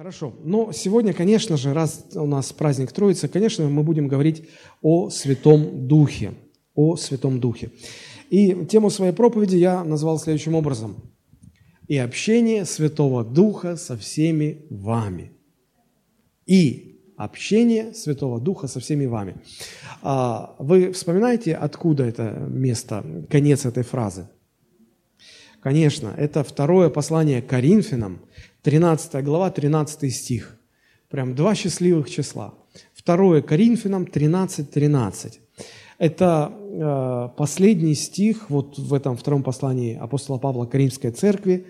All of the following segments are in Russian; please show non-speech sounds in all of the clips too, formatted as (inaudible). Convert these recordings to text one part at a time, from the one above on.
Хорошо. Но сегодня, конечно же, раз у нас праздник Троицы, конечно, мы будем говорить о Святом Духе. О Святом Духе. И тему своей проповеди я назвал следующим образом. «И общение Святого Духа со всеми вами». И общение Святого Духа со всеми вами. А вы вспоминаете, откуда это место, конец этой фразы? Конечно, это второе послание Коринфянам, 13 глава, 13 стих. Прям два счастливых числа. Второе Коринфянам 13, 13. Это э, последний стих вот в этом втором послании апостола Павла к Римской церкви.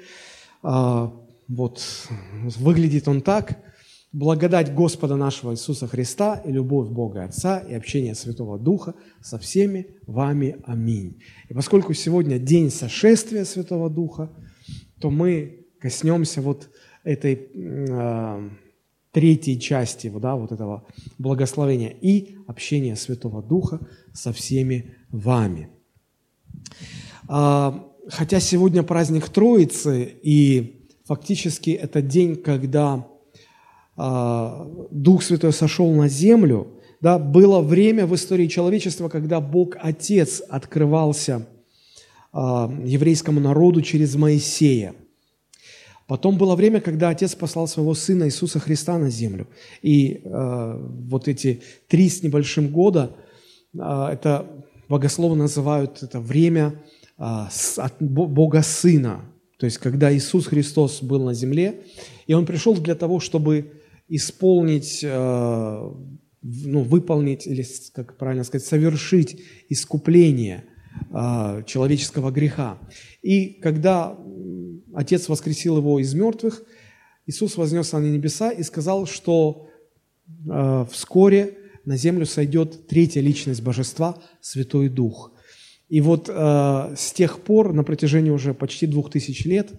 Э, вот выглядит он так. Благодать Господа нашего Иисуса Христа и любовь Бога Отца и общение Святого Духа со всеми вами. Аминь. И поскольку сегодня день сошествия Святого Духа, то мы коснемся вот этой э, третьей части да, вот этого благословения и общения Святого Духа со всеми вами. А, хотя сегодня праздник Троицы, и фактически это день, когда а, Дух Святой сошел на землю, да, было время в истории человечества, когда Бог Отец открывался еврейскому народу через Моисея. Потом было время, когда Отец послал своего Сына Иисуса Христа на землю. И э, вот эти три с небольшим года, э, это богословы называют это время э, от Бога Сына. То есть, когда Иисус Христос был на земле, и Он пришел для того, чтобы исполнить, э, ну, выполнить, или, как правильно сказать, совершить искупление э, человеческого греха. И когда Отец воскресил его из мертвых, Иисус вознесся на небеса и сказал, что э, вскоре на землю сойдет третья личность Божества, Святой Дух. И вот э, с тех пор, на протяжении уже почти двух тысяч лет,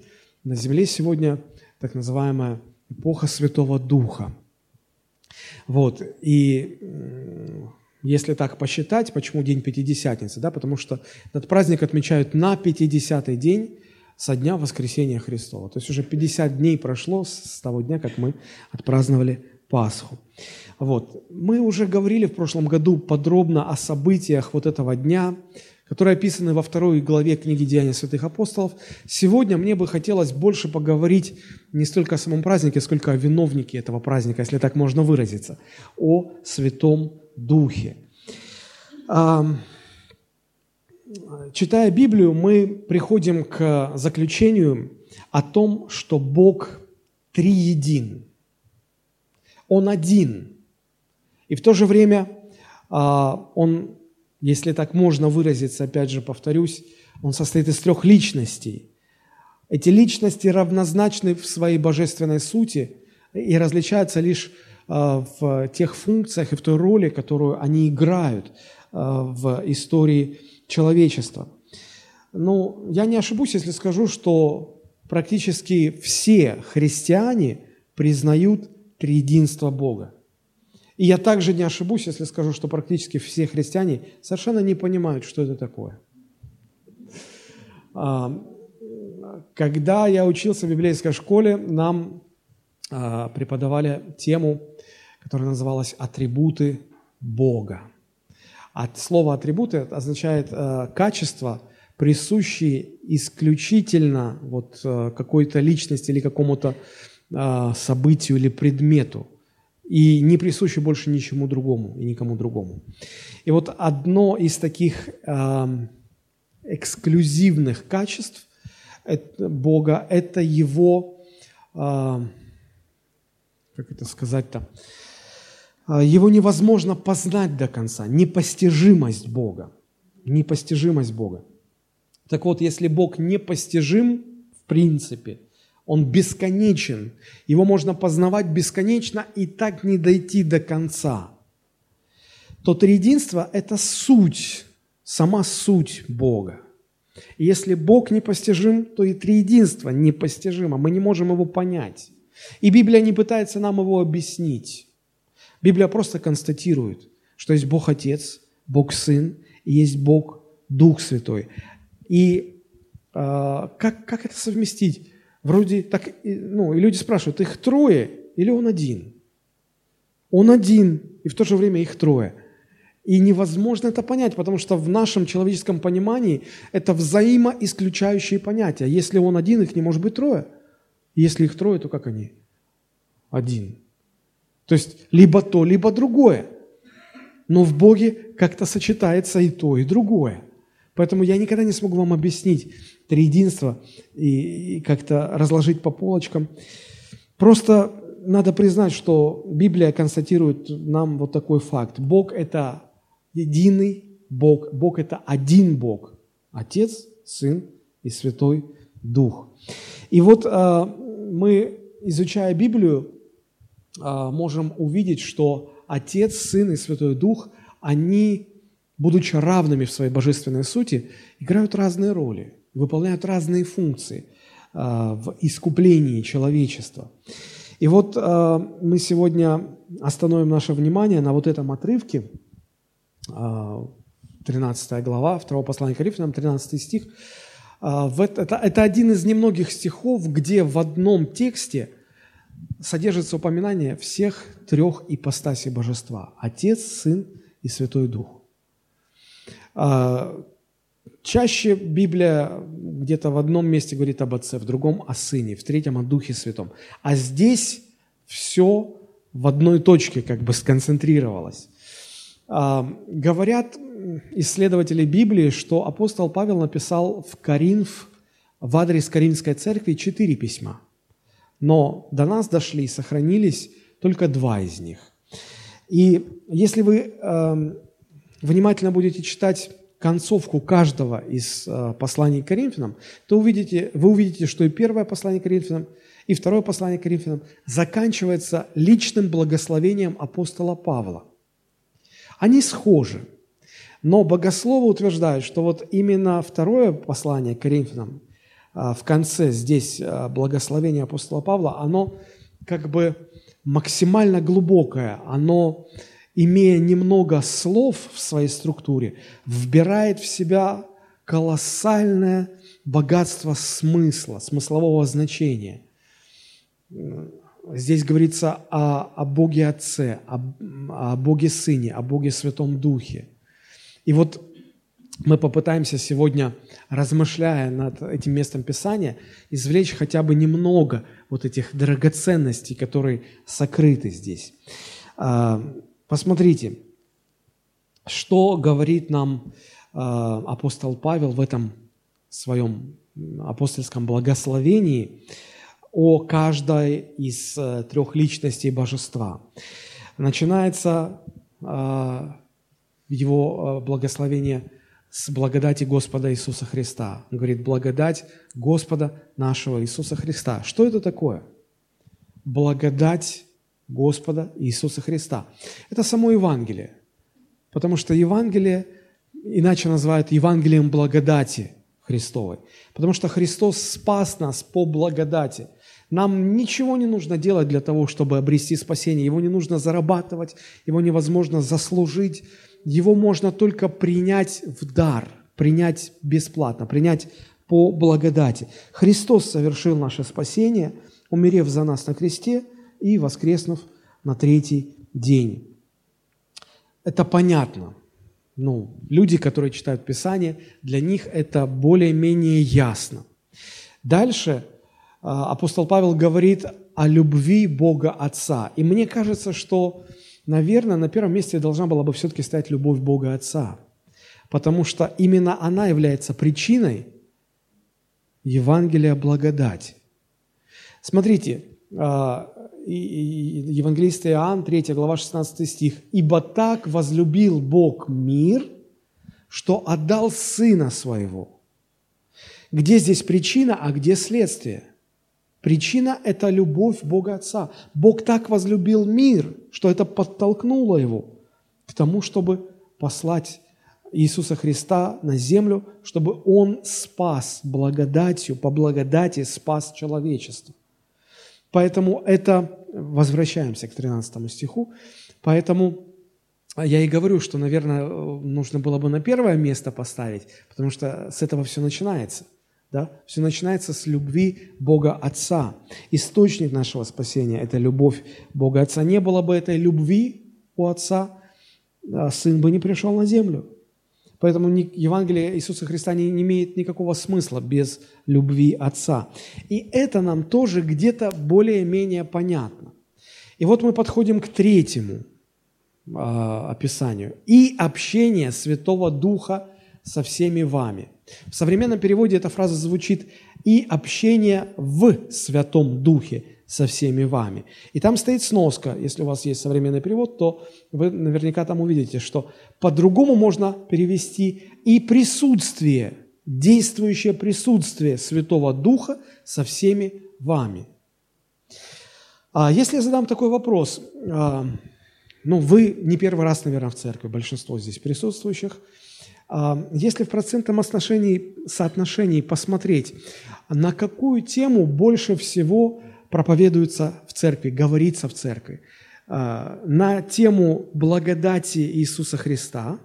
на земле сегодня так называемая эпоха Святого Духа. Вот, и если так посчитать, почему день Пятидесятницы, да, потому что этот праздник отмечают на 50-й день со дня воскресения Христова. То есть уже 50 дней прошло с того дня, как мы отпраздновали Пасху. Вот. Мы уже говорили в прошлом году подробно о событиях вот этого дня, которые описаны во второй главе книги «Деяния святых апостолов». Сегодня мне бы хотелось больше поговорить не столько о самом празднике, сколько о виновнике этого праздника, если так можно выразиться, о Святом Духе. Читая Библию, мы приходим к заключению о том, что Бог триедин. Он один. И в то же время а, Он, если так можно выразиться, опять же повторюсь, Он состоит из трех личностей. Эти личности равнозначны в своей божественной сути и различаются лишь а, в тех функциях и в той роли, которую они играют а, в истории человечества. Ну, я не ошибусь, если скажу, что практически все христиане признают триединство Бога. И я также не ошибусь, если скажу, что практически все христиане совершенно не понимают, что это такое. А, когда я учился в библейской школе, нам а, преподавали тему, которая называлась «Атрибуты Бога». От слова атрибуты означает э, качество, присущие исключительно вот, э, какой-то личности или какому-то э, событию или предмету, и не присущи больше ничему другому и никому другому. И вот одно из таких э, эксклюзивных качеств это, Бога – это Его, э, как это сказать-то, а, его невозможно познать до конца, непостижимость Бога. Непостижимость Бога. Так вот, если Бог непостижим в принципе, Он бесконечен, Его можно познавать бесконечно и так не дойти до конца, то триединство – это суть, сама суть Бога. И если Бог непостижим, то и триединство непостижимо, мы не можем его понять. И Библия не пытается нам его объяснить. Библия просто констатирует, что есть Бог Отец, Бог Сын и есть Бог Дух Святой. И э, как, как это совместить? Вроде так, ну, и люди спрашивают, их трое, или Он один? Он один, и в то же время их трое. И невозможно это понять, потому что в нашем человеческом понимании это взаимоисключающие понятия. Если Он один, их не может быть трое. Если их трое, то как они? Один. То есть либо то, либо другое. Но в Боге как-то сочетается и то, и другое. Поэтому я никогда не смогу вам объяснить триединство и, и как-то разложить по полочкам. Просто надо признать, что Библия констатирует нам вот такой факт. Бог – это единый Бог. Бог – это один Бог. Отец, Сын и Святой Дух. И вот а, мы, изучая Библию, можем увидеть, что Отец, Сын и Святой Дух, они, будучи равными в своей божественной сути, играют разные роли, выполняют разные функции а, в искуплении человечества. И вот а, мы сегодня остановим наше внимание на вот этом отрывке, 13 глава, 2 послания Коринфянам, 13 стих. Это, это один из немногих стихов, где в одном тексте – содержится упоминание всех трех ипостасей божества – Отец, Сын и Святой Дух. А, чаще Библия где-то в одном месте говорит об Отце, в другом – о Сыне, в третьем – о Духе Святом. А здесь все в одной точке как бы сконцентрировалось. А, говорят исследователи Библии, что апостол Павел написал в Коринф, в адрес Каринской церкви четыре письма – но до нас дошли, сохранились только два из них. И если вы э, внимательно будете читать концовку каждого из э, посланий к Коринфянам, то увидите, вы увидите, что и первое послание к Коринфянам, и второе послание к Коринфянам заканчивается личным благословением апостола Павла. Они схожи, но богословы утверждают, что вот именно второе послание к Коринфянам в конце здесь а, благословение апостола Павла, оно как бы максимально глубокое, оно, имея немного слов в своей структуре, вбирает в себя колоссальное богатство смысла, смыслового значения. Здесь говорится о, о Боге Отце, о, о Боге Сыне, о Боге Святом Духе. И вот мы попытаемся сегодня, размышляя над этим местом Писания, извлечь хотя бы немного вот этих драгоценностей, которые сокрыты здесь. А, посмотрите, что говорит нам а, апостол Павел в этом своем апостольском благословении о каждой из э, трех личностей божества. Начинается а, его благословение – с благодати Господа Иисуса Христа. Он говорит, благодать Господа нашего Иисуса Христа. Что это такое? Благодать Господа Иисуса Христа. Это само Евангелие. Потому что Евангелие иначе называют Евангелием благодати Христовой. Потому что Христос спас нас по благодати. Нам ничего не нужно делать для того, чтобы обрести спасение. Его не нужно зарабатывать, его невозможно заслужить его можно только принять в дар, принять бесплатно, принять по благодати. Христос совершил наше спасение, умерев за нас на кресте и воскреснув на третий день. Это понятно. Ну, люди, которые читают Писание, для них это более-менее ясно. Дальше а, апостол Павел говорит о любви Бога Отца. И мне кажется, что наверное, на первом месте должна была бы все-таки стоять любовь Бога Отца, потому что именно она является причиной Евангелия благодати. Смотрите, а, Евангелист Иоанн, 3 глава, 16 стих. «Ибо так возлюбил Бог мир, что отдал Сына Своего». Где здесь причина, а где следствие? Причина – это любовь Бога Отца. Бог так возлюбил мир, что это подтолкнуло его к тому, чтобы послать Иисуса Христа на землю, чтобы Он спас благодатью, по благодати спас человечество. Поэтому это, возвращаемся к 13 стиху, поэтому я и говорю, что, наверное, нужно было бы на первое место поставить, потому что с этого все начинается – Да? Все начинается с любви Бога Отца. Источник нашего спасения – это любовь Бога Отца. Не было бы этой любви у Отца, а Сын бы не пришел на землю. Поэтому Евангелие Иисуса Христа не, имеет никакого смысла без любви Отца. И это нам тоже где-то более-менее понятно. И вот мы подходим к третьему э, описанию. «И общение Святого Духа со всеми вами». В современном переводе эта фраза звучит «и общение в Святом Духе со всеми вами». И там стоит сноска. Если у вас есть современный перевод, то вы наверняка там увидите, что по-другому можно перевести «и присутствие», действующее присутствие Святого Духа со всеми вами. А если я задам такой вопрос, а, ну, вы не первый раз, наверное, в церкви, большинство здесь присутствующих – если в процентном отношении, соотношении посмотреть, на какую тему больше всего проповедуется в церкви, говорится в церкви, а, на тему благодати Иисуса Христа,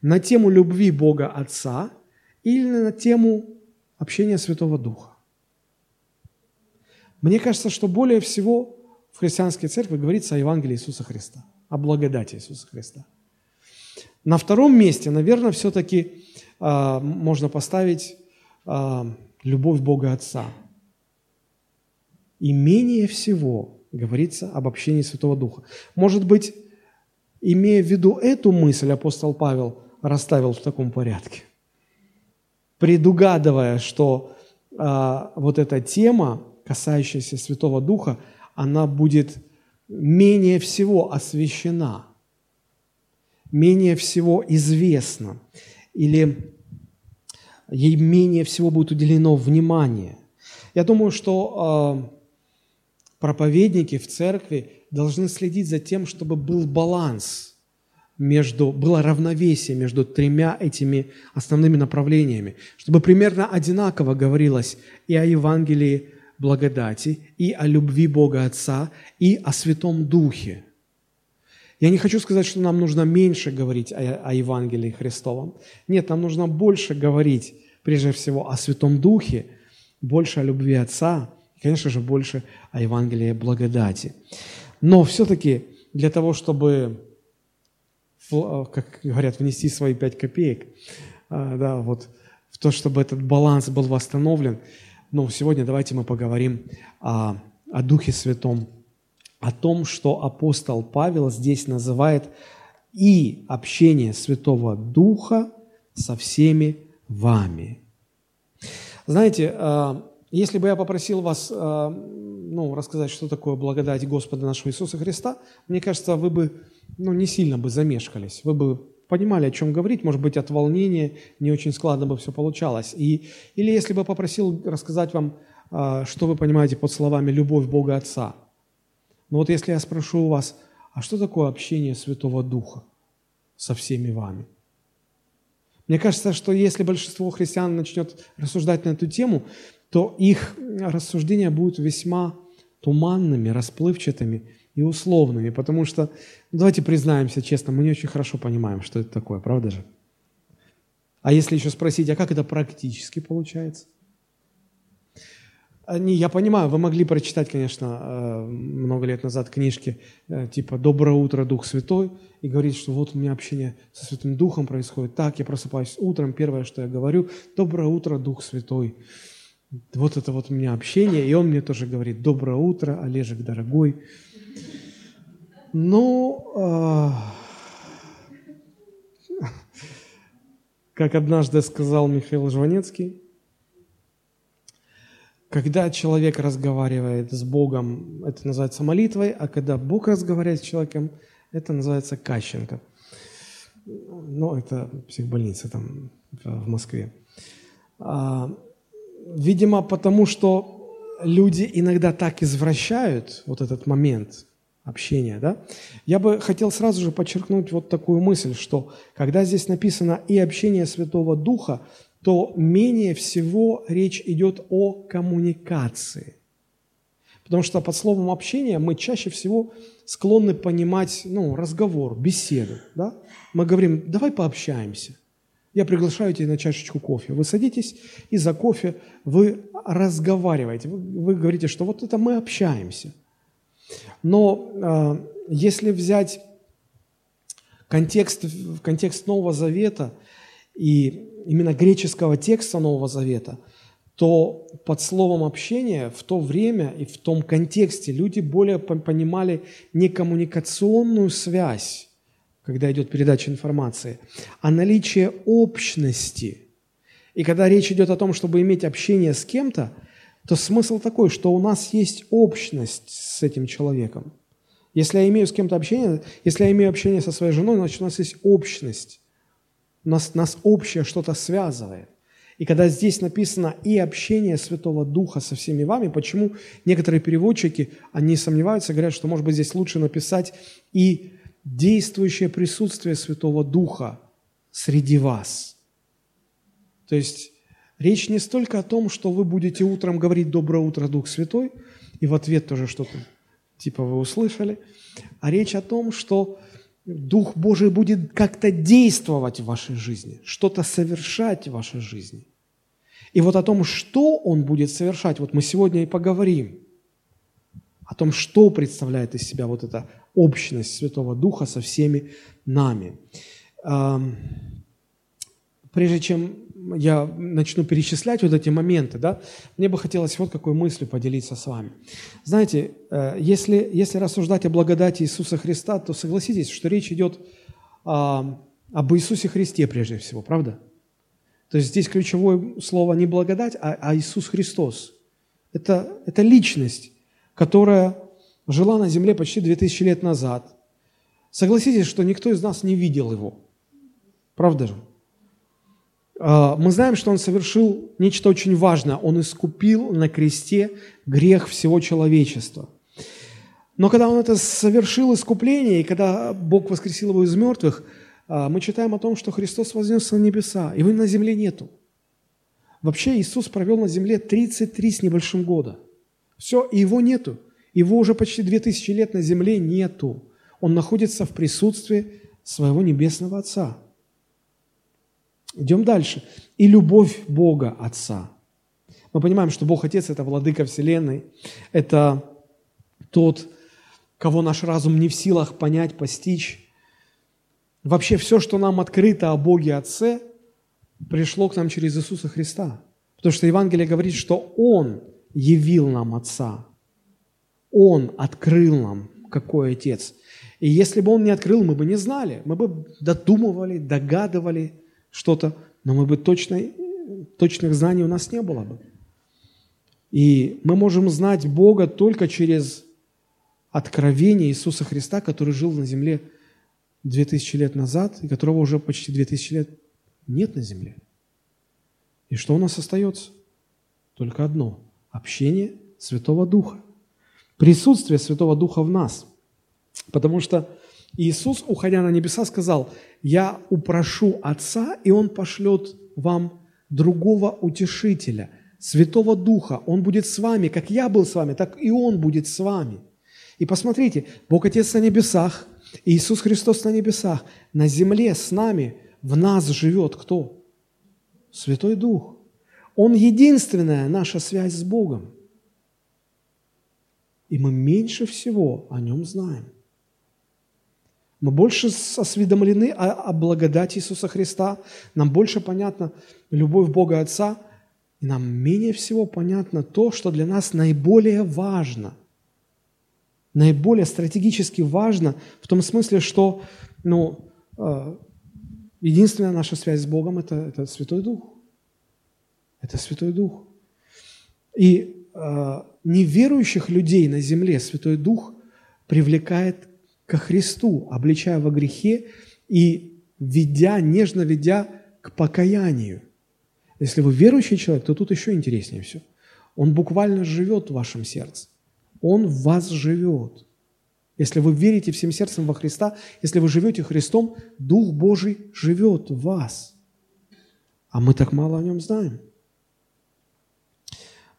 на тему любви Бога Отца или на тему общения Святого Духа. Мне кажется, что более всего в христианской церкви говорится о Евангелии Иисуса Христа, о благодати Иисуса Христа – на втором месте, наверное, все-таки э, можно поставить э, любовь Бога Отца. И менее всего говорится об общении Святого Духа. Может быть, имея в виду эту мысль, апостол Павел расставил в таком порядке, предугадывая, что э, вот эта тема, касающаяся Святого Духа, она будет менее всего освящена – менее всего известна или ей менее всего будет уделено внимание. Я думаю, что э, проповедники в церкви должны следить за тем, чтобы был баланс между, было равновесие между тремя этими основными направлениями, чтобы примерно одинаково говорилось и о Евангелии благодати, и о любви Бога Отца, и о Святом Духе – я не хочу сказать, что нам нужно меньше говорить о, о Евангелии Христовом. Нет, нам нужно больше говорить, прежде всего, о Святом Духе, больше о любви Отца, и, конечно же, больше о Евангелии благодати. Но все-таки для того, чтобы, как говорят, внести свои пять копеек, а, да, вот, в то, чтобы этот баланс был восстановлен, ну, сегодня давайте мы поговорим о, о Духе Святом о том, что апостол Павел здесь называет и общение Святого Духа со всеми вами. Знаете, э, если бы я попросил вас э, ну, рассказать, что такое благодать Господа нашего Иисуса Христа, мне кажется, вы бы ну, не сильно бы замешкались. Вы бы понимали, о чем говорить, может быть, от волнения не очень складно бы все получалось. И, или если бы попросил рассказать вам, э, что вы понимаете под словами «любовь Бога Отца», но вот если я спрошу у вас, а что такое общение Святого Духа со всеми вами? Мне кажется, что если большинство христиан начнет рассуждать на эту тему, то их рассуждения будут весьма туманными, расплывчатыми и условными, потому что, ну, давайте признаемся честно, мы не очень хорошо понимаем, что это такое, правда же? А если еще спросить, а как это практически получается? Не, я понимаю, вы могли прочитать, конечно, э, много лет назад книжки э, типа «Доброе утро, Дух Святой» и говорить, что вот у меня общение со Святым Духом происходит так, я просыпаюсь утром, первое, что я говорю «Доброе утро, Дух Святой». Вот это вот у меня общение, и он мне тоже говорит «Доброе утро, Олежек дорогой». Ну, э, (laughs) как однажды сказал Михаил Жванецкий, когда человек разговаривает с Богом, это называется молитвой, а когда Бог разговаривает с человеком, это называется кащенко. Ну, это психбольница там в Москве. А, видимо, потому что люди иногда так извращают вот этот момент общения, да? Я бы хотел сразу же подчеркнуть вот такую мысль, что когда здесь написано «и общение Святого Духа», то менее всего речь идет о коммуникации. Потому что под словом общение мы чаще всего склонны понимать ну, разговор, беседу. Да? Мы говорим, давай пообщаемся. Я приглашаю тебя на чашечку кофе. Вы садитесь, и за кофе вы разговариваете. Вы, вы говорите, что вот это мы общаемся. Но э, если взять контекст, контекст Нового Завета и именно греческого текста Нового Завета, то под словом общение в то время и в том контексте люди более понимали не коммуникационную связь, когда идет передача информации, а наличие общности. И когда речь идет о том, чтобы иметь общение с кем-то, то смысл такой, что у нас есть общность с этим человеком. Если я имею с кем-то общение, если я имею общение со своей женой, значит, у нас есть общность. Нас, нас общее что-то связывает. И когда здесь написано «и общение Святого Духа со всеми вами», почему некоторые переводчики, они сомневаются, говорят, что, может быть, здесь лучше написать «и действующее присутствие Святого Духа среди вас. То есть речь не столько о том, что вы будете утром говорить «Доброе утро, Дух Святой», и в ответ тоже что-то типа вы услышали, а речь о том, что Дух Божий будет как-то действовать в вашей жизни, что-то совершать в вашей жизни. И вот о том, что Он будет совершать, вот мы сегодня и поговорим. О том, что представляет из себя вот эта общность Святого Духа со всеми нами. Прежде чем я начну перечислять вот эти моменты, да, мне бы хотелось вот какой мыслью поделиться с вами. Знаете, э, если, если рассуждать о благодати Иисуса Христа, то согласитесь, что речь идет а, об Иисусе Христе прежде всего, правда? То есть здесь ключевое слово не благодать, а, а Иисус Христос. Это, это личность, которая жила на земле почти 2000 лет назад. Согласитесь, что никто из нас не видел его. Правда же? А, мы знаем, что он совершил нечто очень важное. Он искупил на кресте грех всего человечества. Но когда он это совершил искупление, и когда Бог воскресил его из мертвых, а, мы читаем о том, что Христос вознесся на небеса, его на земле нету. Вообще Иисус провел на земле 33 с небольшим года. Все, и его нету. Его уже почти две тысячи лет на земле нету. Он находится в присутствии своего Небесного Отца. Идем дальше. И любовь Бога Отца. Мы понимаем, что Бог Отец – это владыка Вселенной, это тот, кого наш разум не в силах понять, постичь. Вообще все, что нам открыто о Боге Отце, пришло к нам через Иисуса Христа. Потому что Евангелие говорит, что Он явил нам Отца. Он открыл нам, какой Отец. И если бы Он не открыл, мы бы не знали. Мы бы додумывали, догадывали что-то, но мы бы точной, точных знаний у нас не было бы. И мы можем знать Бога только через откровение Иисуса Христа, который жил на земле 2000 лет назад, и которого уже почти 2000 лет нет на земле. И что у нас остается? Только одно – общение Святого Духа – присутствие Святого Духа в нас. Потому что Иисус, уходя на небеса, сказал, «Я упрошу Отца, и Он пошлет вам другого утешителя, Святого Духа. Он будет с вами, как я был с вами, так и Он будет с вами». И посмотрите, Бог Отец на небесах, Иисус Христос на небесах, на земле с нами, в нас живет кто? Святой Дух. Он единственная наша связь с Богом и мы меньше всего о нем знаем. Мы больше осведомлены о, о благодати Иисуса Христа, нам больше понятна любовь Бога Отца, и нам менее всего понятно то, что для нас наиболее важно, наиболее стратегически важно в том смысле, что ну, э, единственная наша связь с Богом это, – это Святой Дух. Это Святой Дух. И Э, неверующих людей на земле Святой Дух привлекает ко Христу, обличая во грехе и ведя, нежно ведя к покаянию. Если вы верующий человек, то тут еще интереснее все. Он буквально живет в вашем сердце. Он в вас живет. Если вы верите всем сердцем во Христа, если вы живете Христом, Дух Божий живет в вас. А мы так мало о нем знаем –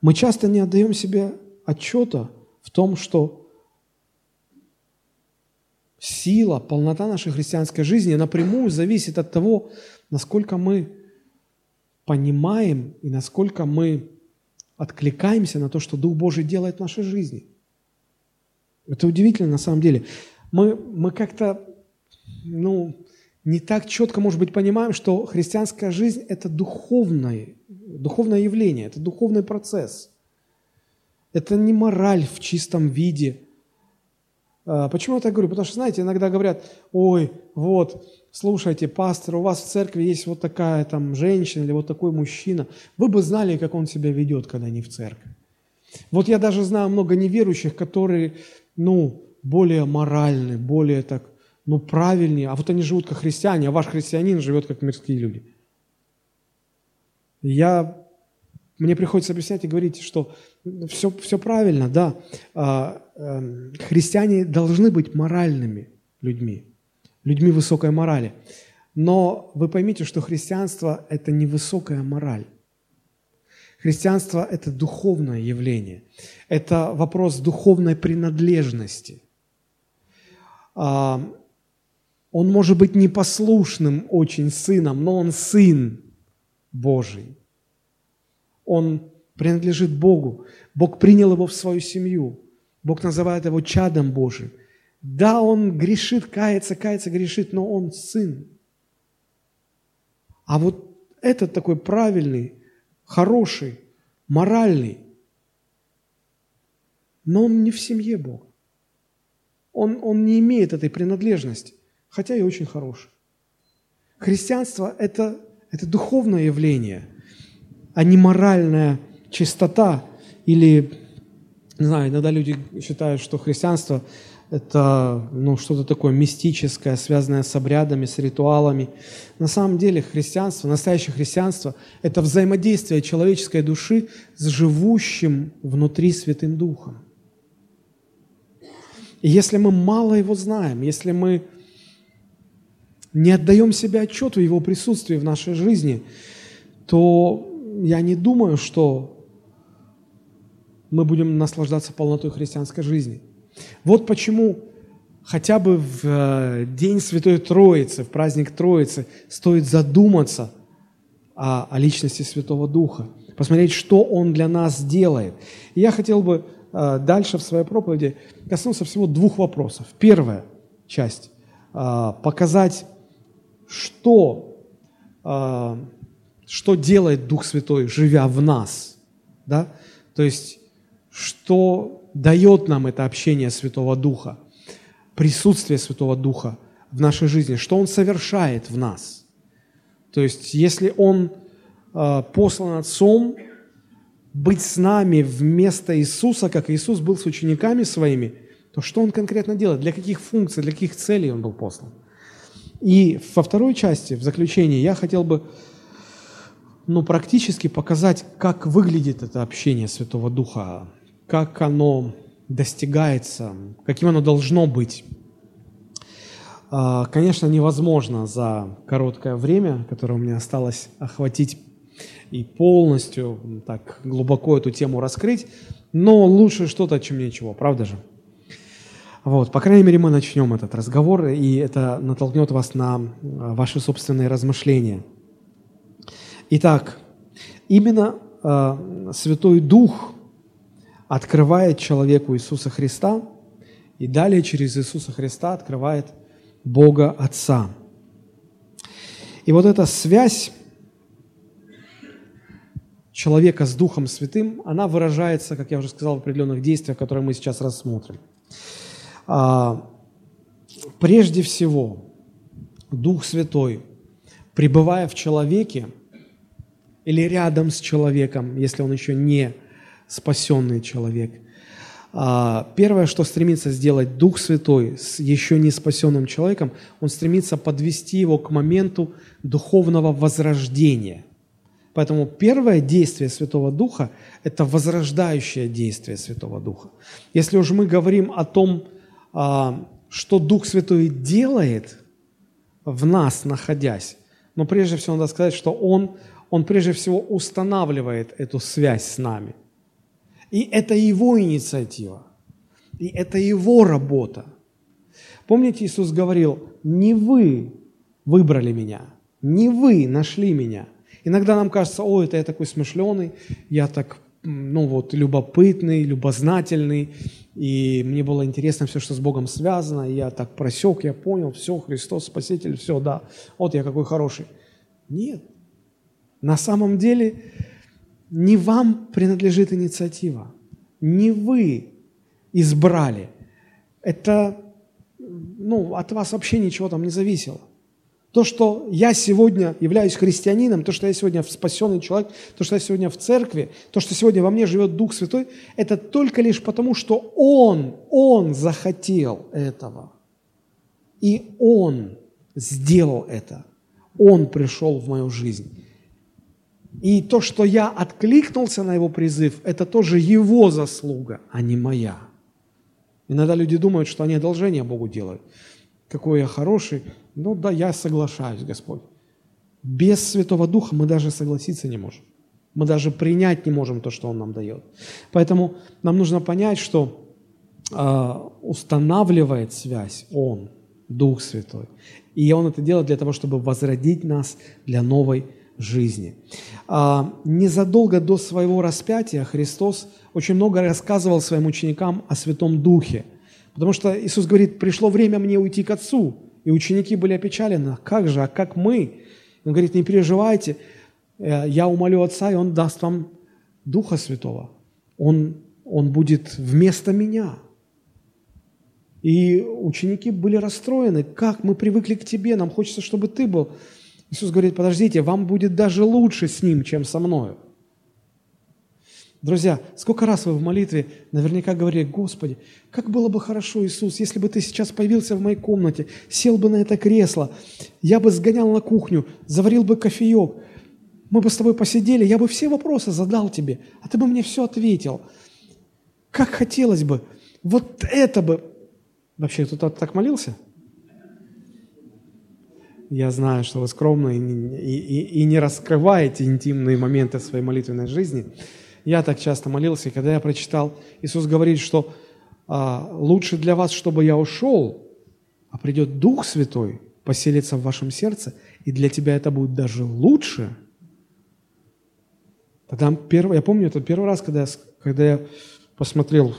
мы часто не отдаем себе отчета в том, что сила, полнота нашей христианской жизни напрямую зависит от того, насколько мы понимаем и насколько мы откликаемся на то, что Дух Божий делает в нашей жизни. Это удивительно на самом деле. Мы, мы как-то, ну, не так четко, может быть, понимаем, что христианская жизнь – это духовное, духовное явление, это духовный процесс. Это не мораль в чистом виде. А, почему я так говорю? Потому что, знаете, иногда говорят, ой, вот, слушайте, пастор, у вас в церкви есть вот такая там женщина или вот такой мужчина. Вы бы знали, как он себя ведет, когда не в церкви. Вот я даже знаю много неверующих, которые, ну, более моральны, более так, ну, правильнее. А вот они живут как христиане, а ваш христианин живет как мирские люди. Я, мне приходится объяснять и говорить, что все, все правильно, да. А, а, христиане должны быть моральными людьми людьми высокой морали. Но вы поймите, что христианство – это не высокая мораль. Христианство – это духовное явление. Это вопрос духовной принадлежности. А, он может быть непослушным очень сыном, но он сын Божий. Он принадлежит Богу. Бог принял его в свою семью. Бог называет его чадом Божьим. Да, он грешит, кается, кается, грешит, но он сын. А вот этот такой правильный, хороший, моральный, но он не в семье Бога. Он, он не имеет этой принадлежности, хотя и очень хороший. Христианство это, – это духовное явление, а не моральная чистота или, не знаю, иногда люди считают, что христианство – это ну, что-то такое мистическое, связанное с обрядами, с ритуалами. На самом деле христианство, настоящее христианство – это взаимодействие человеческой души с живущим внутри Святым Духом. И если мы мало его знаем, если мы не отдаем себе отчет в его присутствии в нашей жизни, то я не думаю, что мы будем наслаждаться полнотой христианской жизни – вот почему хотя бы в э, день Святой Троицы, в праздник Троицы, стоит задуматься о, о личности Святого Духа, посмотреть, что Он для нас делает. И я хотел бы э, дальше в своей проповеди коснуться всего двух вопросов. Первая часть э, – показать, что, что делает Дух Святой, живя в нас. Да? То есть, что дает нам это общение Святого Духа, присутствие Святого Духа в нашей жизни, что Он совершает в нас. То есть, если Он э, послан Отцом быть с нами вместо Иисуса, как Иисус был с учениками своими, то что Он конкретно делает? Для каких функций, для каких целей Он был послан? И во второй части, в заключении, я хотел бы ну, практически показать, как выглядит это общение Святого Духа как оно достигается, каким оно должно быть. А, конечно, невозможно за короткое время, которое у меня осталось, охватить и полностью так глубоко эту тему раскрыть, но лучше что-то, чем ничего, правда же? Вот, по крайней мере, мы начнем этот разговор, и это натолкнет вас на а, ваши собственные размышления. Итак, именно э, Святой Дух открывает человеку Иисуса Христа, и далее через Иисуса Христа открывает Бога Отца. И вот эта связь человека с Духом Святым, она выражается, как я уже сказал, в определенных действиях, которые мы сейчас рассмотрим. А, прежде всего, Дух Святой, пребывая в человеке или рядом с человеком, если он еще не спасенный человек. А, первое, что стремится сделать Дух Святой с еще не спасенным человеком, он стремится подвести его к моменту духовного возрождения. Поэтому первое действие Святого Духа – это возрождающее действие Святого Духа. Если уже мы говорим о том, а, что Дух Святой делает в нас, находясь, но прежде всего надо сказать, что Он, Он прежде всего устанавливает эту связь с нами – и это его инициатива. И это его работа. Помните, Иисус говорил, не вы выбрали меня, не вы нашли меня. Иногда нам кажется, о, это я такой смышленый, я так, ну вот, любопытный, любознательный, и мне было интересно все, что с Богом связано, я так просек, я понял, все, Христос Спаситель, все, да, вот я какой хороший. Нет, на самом деле не вам принадлежит инициатива, не вы избрали. Это, ну, от вас вообще ничего там не зависело. То, что я сегодня являюсь христианином, то, что я сегодня спасенный человек, то, что я сегодня в церкви, то, что сегодня во мне живет Дух Святой, это только лишь потому, что Он, Он захотел этого. И Он сделал это. Он пришел в мою жизнь. И то, что я откликнулся на Его призыв, это тоже Его заслуга, а не моя. Иногда люди думают, что они одолжение Богу делают. Какой я хороший. Ну да, я соглашаюсь, Господь. Без Святого Духа мы даже согласиться не можем. Мы даже принять не можем то, что Он нам дает. Поэтому нам нужно понять, что э, устанавливает связь Он, Дух Святой. И Он это делает для того, чтобы возродить нас для новой жизни. А, незадолго до своего распятия Христос очень много рассказывал своим ученикам о Святом Духе. Потому что Иисус говорит, пришло время мне уйти к Отцу. И ученики были опечалены. Как же, а как мы? Он говорит, не переживайте, э, я умолю Отца, и Он даст вам Духа Святого. Он, он будет вместо меня. И ученики были расстроены. Как мы привыкли к Тебе, нам хочется, чтобы Ты был. Иисус говорит, подождите, вам будет даже лучше с Ним, чем со мною. Друзья, сколько раз вы в молитве наверняка говорили, Господи, как было бы хорошо, Иисус, если бы Ты сейчас появился в моей комнате, сел бы на это кресло, я бы сгонял на кухню, заварил бы кофеек, мы бы с тобой посидели, я бы все вопросы задал тебе, а ты бы мне все ответил. Как хотелось бы, вот это бы... Вообще, кто-то так молился? Я знаю, что вы скромны и, и, и не раскрываете интимные моменты своей молитвенной жизни. Я так часто молился, и когда я прочитал, Иисус говорит, что а, лучше для вас, чтобы я ушел, а придет Дух Святой, поселится в вашем сердце, и для тебя это будет даже лучше. Тогда первый, я помню, это первый раз, когда я, когда я посмотрел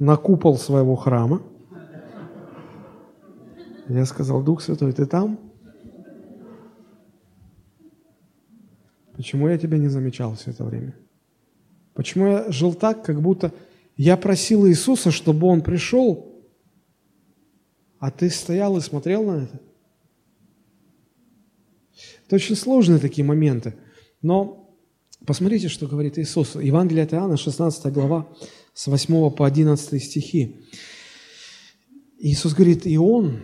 на купол своего храма, я сказал, Дух Святой, ты там? Почему я тебя не замечал все это время? Почему я жил так, как будто я просил Иисуса, чтобы Он пришел, а ты стоял и смотрел на это? Это очень сложные такие моменты. Но посмотрите, что говорит Иисус. Евангелие от Иоанна, 16 глава, с 8 по 11 стихи. Иисус говорит, и Он,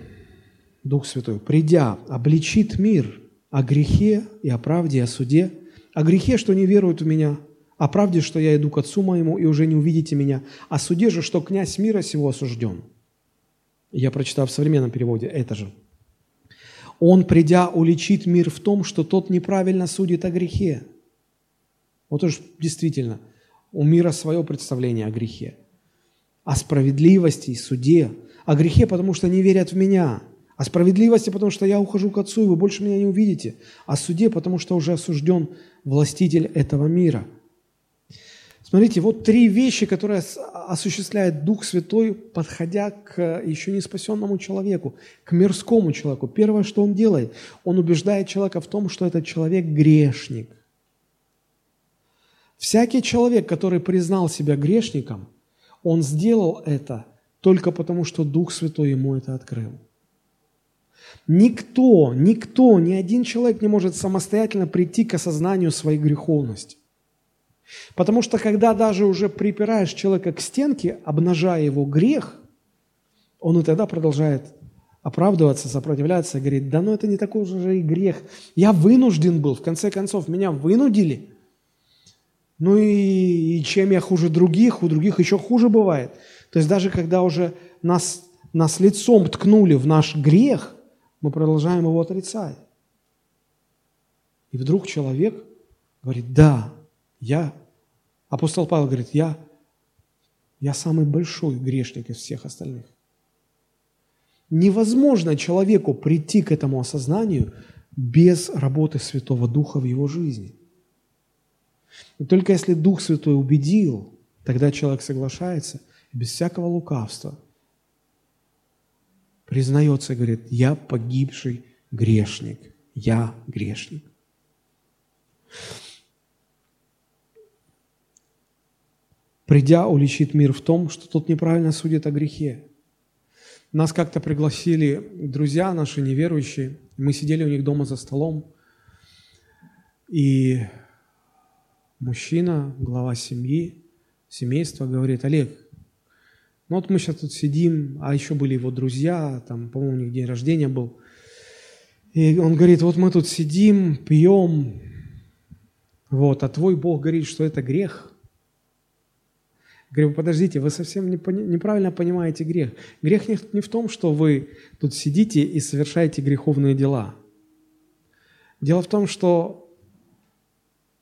Дух Святой, придя, обличит мир о грехе и о правде, и о суде, о грехе, что не веруют в меня, о правде, что я иду к Отцу моему, и уже не увидите меня, о суде же, что князь мира сего осужден. Я прочитал в современном переводе это же. Он, придя, уличит мир в том, что тот неправильно судит о грехе. Вот уж действительно, у мира свое представление о грехе, о справедливости и суде, о грехе, потому что не верят в меня – о справедливости, потому что я ухожу к Отцу, и вы больше меня не увидите. О суде, потому что уже осужден властитель этого мира. Смотрите, вот три вещи, которые осуществляет Дух Святой, подходя к еще не спасенному человеку, к мирскому человеку. Первое, что он делает, он убеждает человека в том, что этот человек грешник. Всякий человек, который признал себя грешником, он сделал это только потому, что Дух Святой ему это открыл. Никто, никто, ни один человек не может самостоятельно прийти к осознанию своей греховности. Потому что когда даже уже припираешь человека к стенке, обнажая его грех, он и тогда продолжает оправдываться, сопротивляться говорит, да ну это не такой уже и грех. Я вынужден был, в конце концов, меня вынудили. Ну и, и чем я хуже других, у других еще хуже бывает. То есть даже когда уже нас, нас лицом ткнули в наш грех, мы продолжаем его отрицать. И вдруг человек говорит, да, я, апостол Павел говорит, я Я самый большой грешник из всех остальных. Невозможно человеку прийти к этому осознанию без работы Святого Духа в его жизни. И только если Дух Святой убедил, тогда человек соглашается без всякого лукавства признается говорит, я погибший грешник, я грешник. Придя, уличит мир в том, что тот неправильно судит о грехе. Нас как-то пригласили друзья наши неверующие, мы сидели у них дома за столом, и мужчина, глава семьи, семейства говорит, Олег, ну вот мы сейчас тут сидим, а еще были его друзья, там, по-моему, у них день рождения был. И он говорит, вот мы тут сидим, пьем, вот, а твой Бог говорит, что это грех. Говорю, подождите, вы совсем неправильно понимаете грех. Грех не в том, что вы тут сидите и совершаете греховные дела. Дело в том, что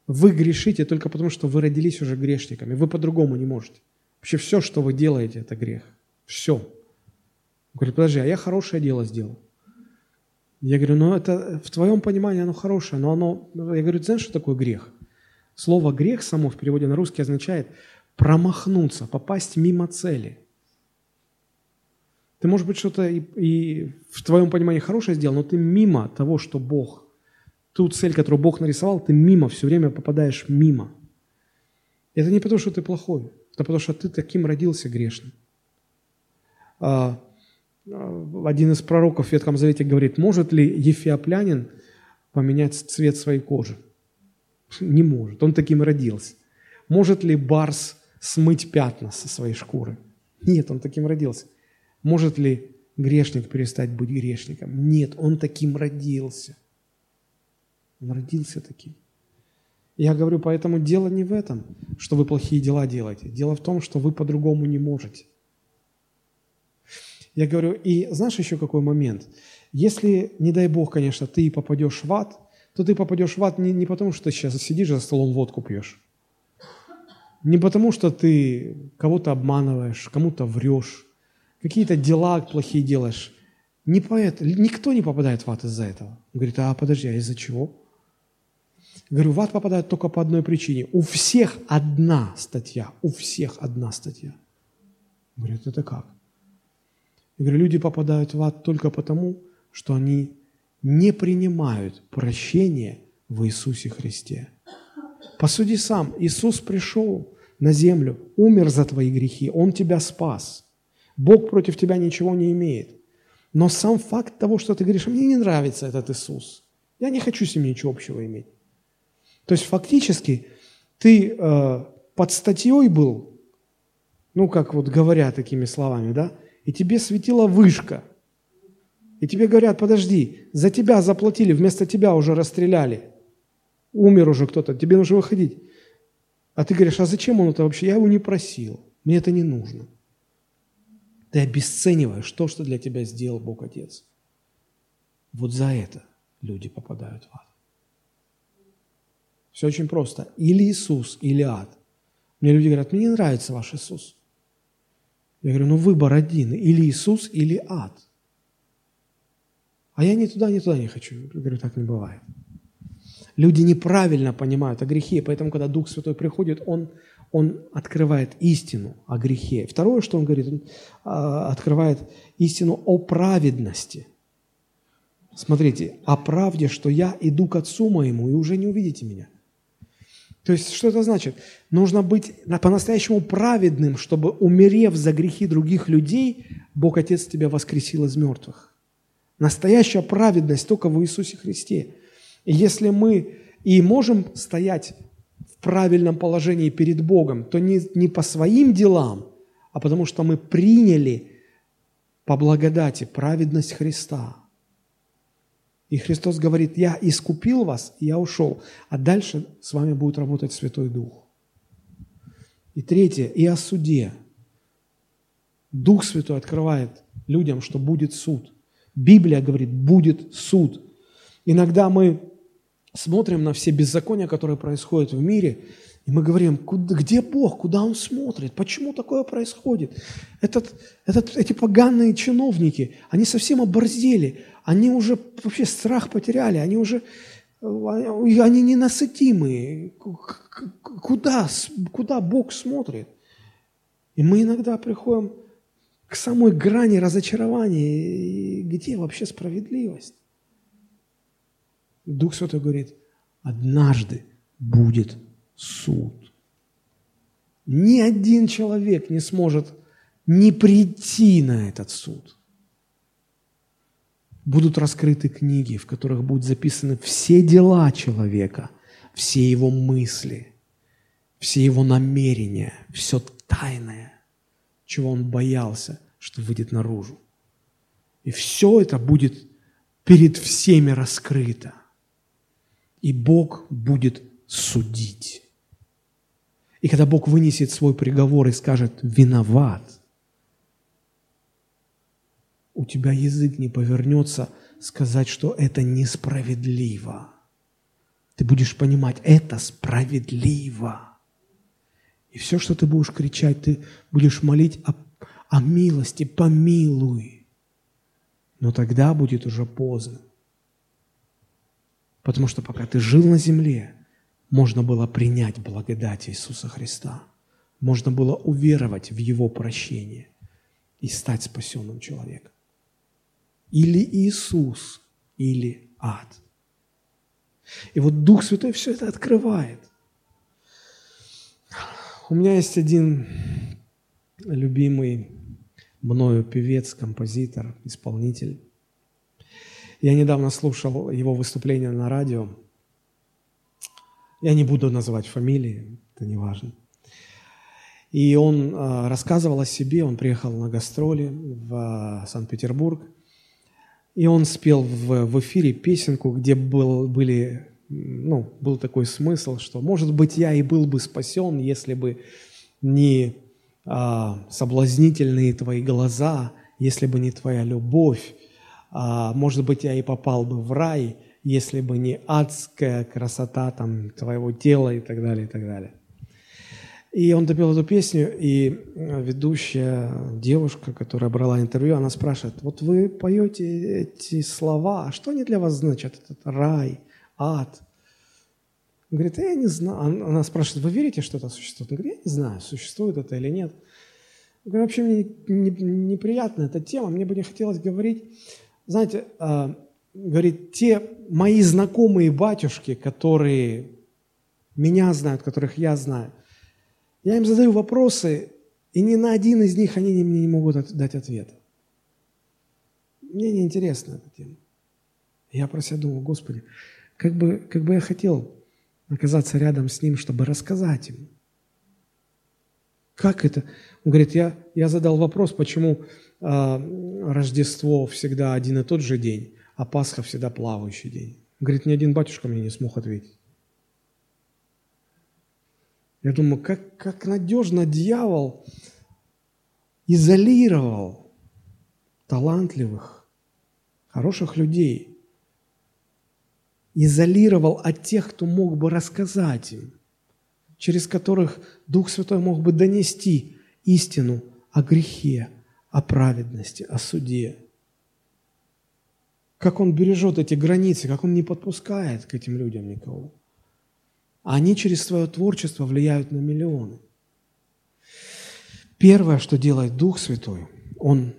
вы грешите только потому, что вы родились уже грешниками. Вы по-другому не можете. Вообще все, что вы делаете, это грех. Все. Говорит, подожди, а я хорошее дело сделал. Я говорю, ну это в твоем понимании оно хорошее, но оно... Я говорю, знаешь, что такое грех? Слово «грех» само в переводе на русский означает промахнуться, попасть мимо цели. Ты, может быть, что-то и, и в твоем понимании хорошее сделал, но ты мимо того, что Бог, ту цель, которую Бог нарисовал, ты мимо, все время попадаешь мимо. Это не потому, что ты плохой, это потому, что ты таким родился грешным. А, а, один из пророков в Ветхом Завете говорит, может ли ефиоплянин поменять цвет своей кожи? Не может, он таким родился. Может ли барс смыть пятна со своей шкуры? Нет, он таким родился. Может ли грешник перестать быть грешником? Нет, он таким родился. Он родился таким. Я говорю, поэтому дело не в этом, что вы плохие дела делаете. Дело в том, что вы по-другому не можете. Я говорю, и знаешь еще какой момент? Если, не дай Бог, конечно, ты попадешь в ад, то ты попадешь в ад не, не потому, что ты сейчас сидишь за столом водку пьешь. Не потому, что ты кого-то обманываешь, кому-то врешь, какие-то дела плохие делаешь. Не поэт, никто не попадает в ад из-за этого. Он говорит, а подожди, а из-за чего? Говорю, в ад попадают только по одной причине. У всех одна статья, у всех одна статья. Говорят, это как? Я говорю, люди попадают в ад только потому, что они не принимают прощения в Иисусе Христе. Посуди сам, Иисус пришел на землю, умер за твои грехи, Он тебя спас. Бог против тебя ничего не имеет. Но сам факт того, что ты говоришь, мне не нравится этот Иисус. Я не хочу с ним ничего общего иметь. То есть фактически ты э, под статьей был, ну, как вот говорят такими словами, да, и тебе светила вышка. И тебе говорят, подожди, за тебя заплатили, вместо тебя уже расстреляли. Умер уже кто-то, тебе нужно выходить. А ты говоришь, а зачем он это вообще? Я его не просил, мне это не нужно. Ты обесцениваешь то, что для тебя сделал Бог Отец. Вот за это люди попадают в ад. Все очень просто. Или Иисус, или ад. Мне люди говорят, мне не нравится ваш Иисус. Я говорю, ну выбор один. Или Иисус, или ад. А я ни туда, ни туда не хочу. Я говорю, так не бывает. Люди неправильно понимают о грехе, поэтому, когда Дух Святой приходит, Он, он открывает истину о грехе. Второе, что Он говорит, Он а, открывает истину о праведности. Смотрите, о правде, что я иду к Отцу моему, и уже не увидите меня. То есть, что это значит? Нужно быть по-настоящему праведным, чтобы, умерев за грехи других людей, Бог Отец тебя воскресил из мертвых. Настоящая праведность только в Иисусе Христе. И если мы и можем стоять в правильном положении перед Богом, то не, не по своим делам, а потому что мы приняли по благодати праведность Христа – и Христос говорит, я искупил вас, и я ушел. А дальше с вами будет работать Святой Дух. И третье, и о суде. Дух Святой открывает людям, что будет суд. Библия говорит, будет суд. Иногда мы смотрим на все беззакония, которые происходят в мире, И мы говорим, куда, где Бог, куда Он смотрит, почему такое происходит? Этот, этот, эти поганые чиновники, они совсем оборзели, они уже вообще страх потеряли, они уже, они ненасытимые. Куда, куда Бог смотрит? И мы иногда приходим к самой грани разочарования. Где вообще справедливость? Дух Святой говорит, однажды будет суд. Ни один человек не сможет не прийти на этот суд. Будут раскрыты книги, в которых будут записаны все дела человека, все его мысли, все его намерения, все тайное, чего он боялся, что выйдет наружу. И все это будет перед всеми раскрыто. И Бог будет судить. И когда Бог вынесет свой приговор и скажет «виноват», у тебя язык не повернется сказать, что это несправедливо. Ты будешь понимать, это справедливо. И все, что ты будешь кричать, ты будешь молить о, о милости, помилуй. Но тогда будет уже поздно. Потому что пока ты жил на земле, можно было принять благодать Иисуса Христа. Можно было уверовать в Его прощение и стать спасенным человеком. Или Иисус, или ад. И вот Дух Святой все это открывает. У меня есть один любимый мною певец, композитор, исполнитель. Я недавно слушал его выступление на радио – я не буду называть фамилии, это не важно. И он э, рассказывал о себе, он приехал на гастроли в э, Санкт-Петербург, и он спел в, в эфире песенку, где был, были, ну, был такой смысл, что, может быть, я и был бы спасен, если бы не э, соблазнительные твои глаза, если бы не твоя любовь, а, может быть, я и попал бы в рай, если бы не адская красота там, твоего тела и так далее, и так далее. И он допел эту песню, и ведущая девушка, которая брала интервью, она спрашивает, вот вы поете эти слова, а что они для вас значат? Этот рай, ад. Он говорит, я не знаю. Она спрашивает, вы верите, что это существует? Он говорит, я не знаю, существует это или нет. Он говорит, вообще мне неприятна эта тема, мне бы не хотелось говорить. Знаете, а, говорит, те мои знакомые батюшки, которые меня знают, которых я знаю, я им задаю вопросы, и ни на один из них они мне не могут дать ответа. Мне не интересна эта тема. Я про себя думал, Господи, как бы, как бы я хотел оказаться рядом с ним, чтобы рассказать ему. Как это? Он говорит, я, я задал вопрос, почему э, Рождество всегда один и тот же день а Пасха всегда плавающий день. Говорит, ни один батюшка мне не смог ответить. Я думаю, как, как надежно дьявол изолировал талантливых, хороших людей, изолировал от тех, кто мог бы рассказать им, через которых Дух Святой мог бы донести истину о грехе, о праведности, о суде как он бережет эти границы, как он не подпускает к этим людям никого. А они через свое творчество влияют на миллионы. Первое, что делает Дух Святой, он,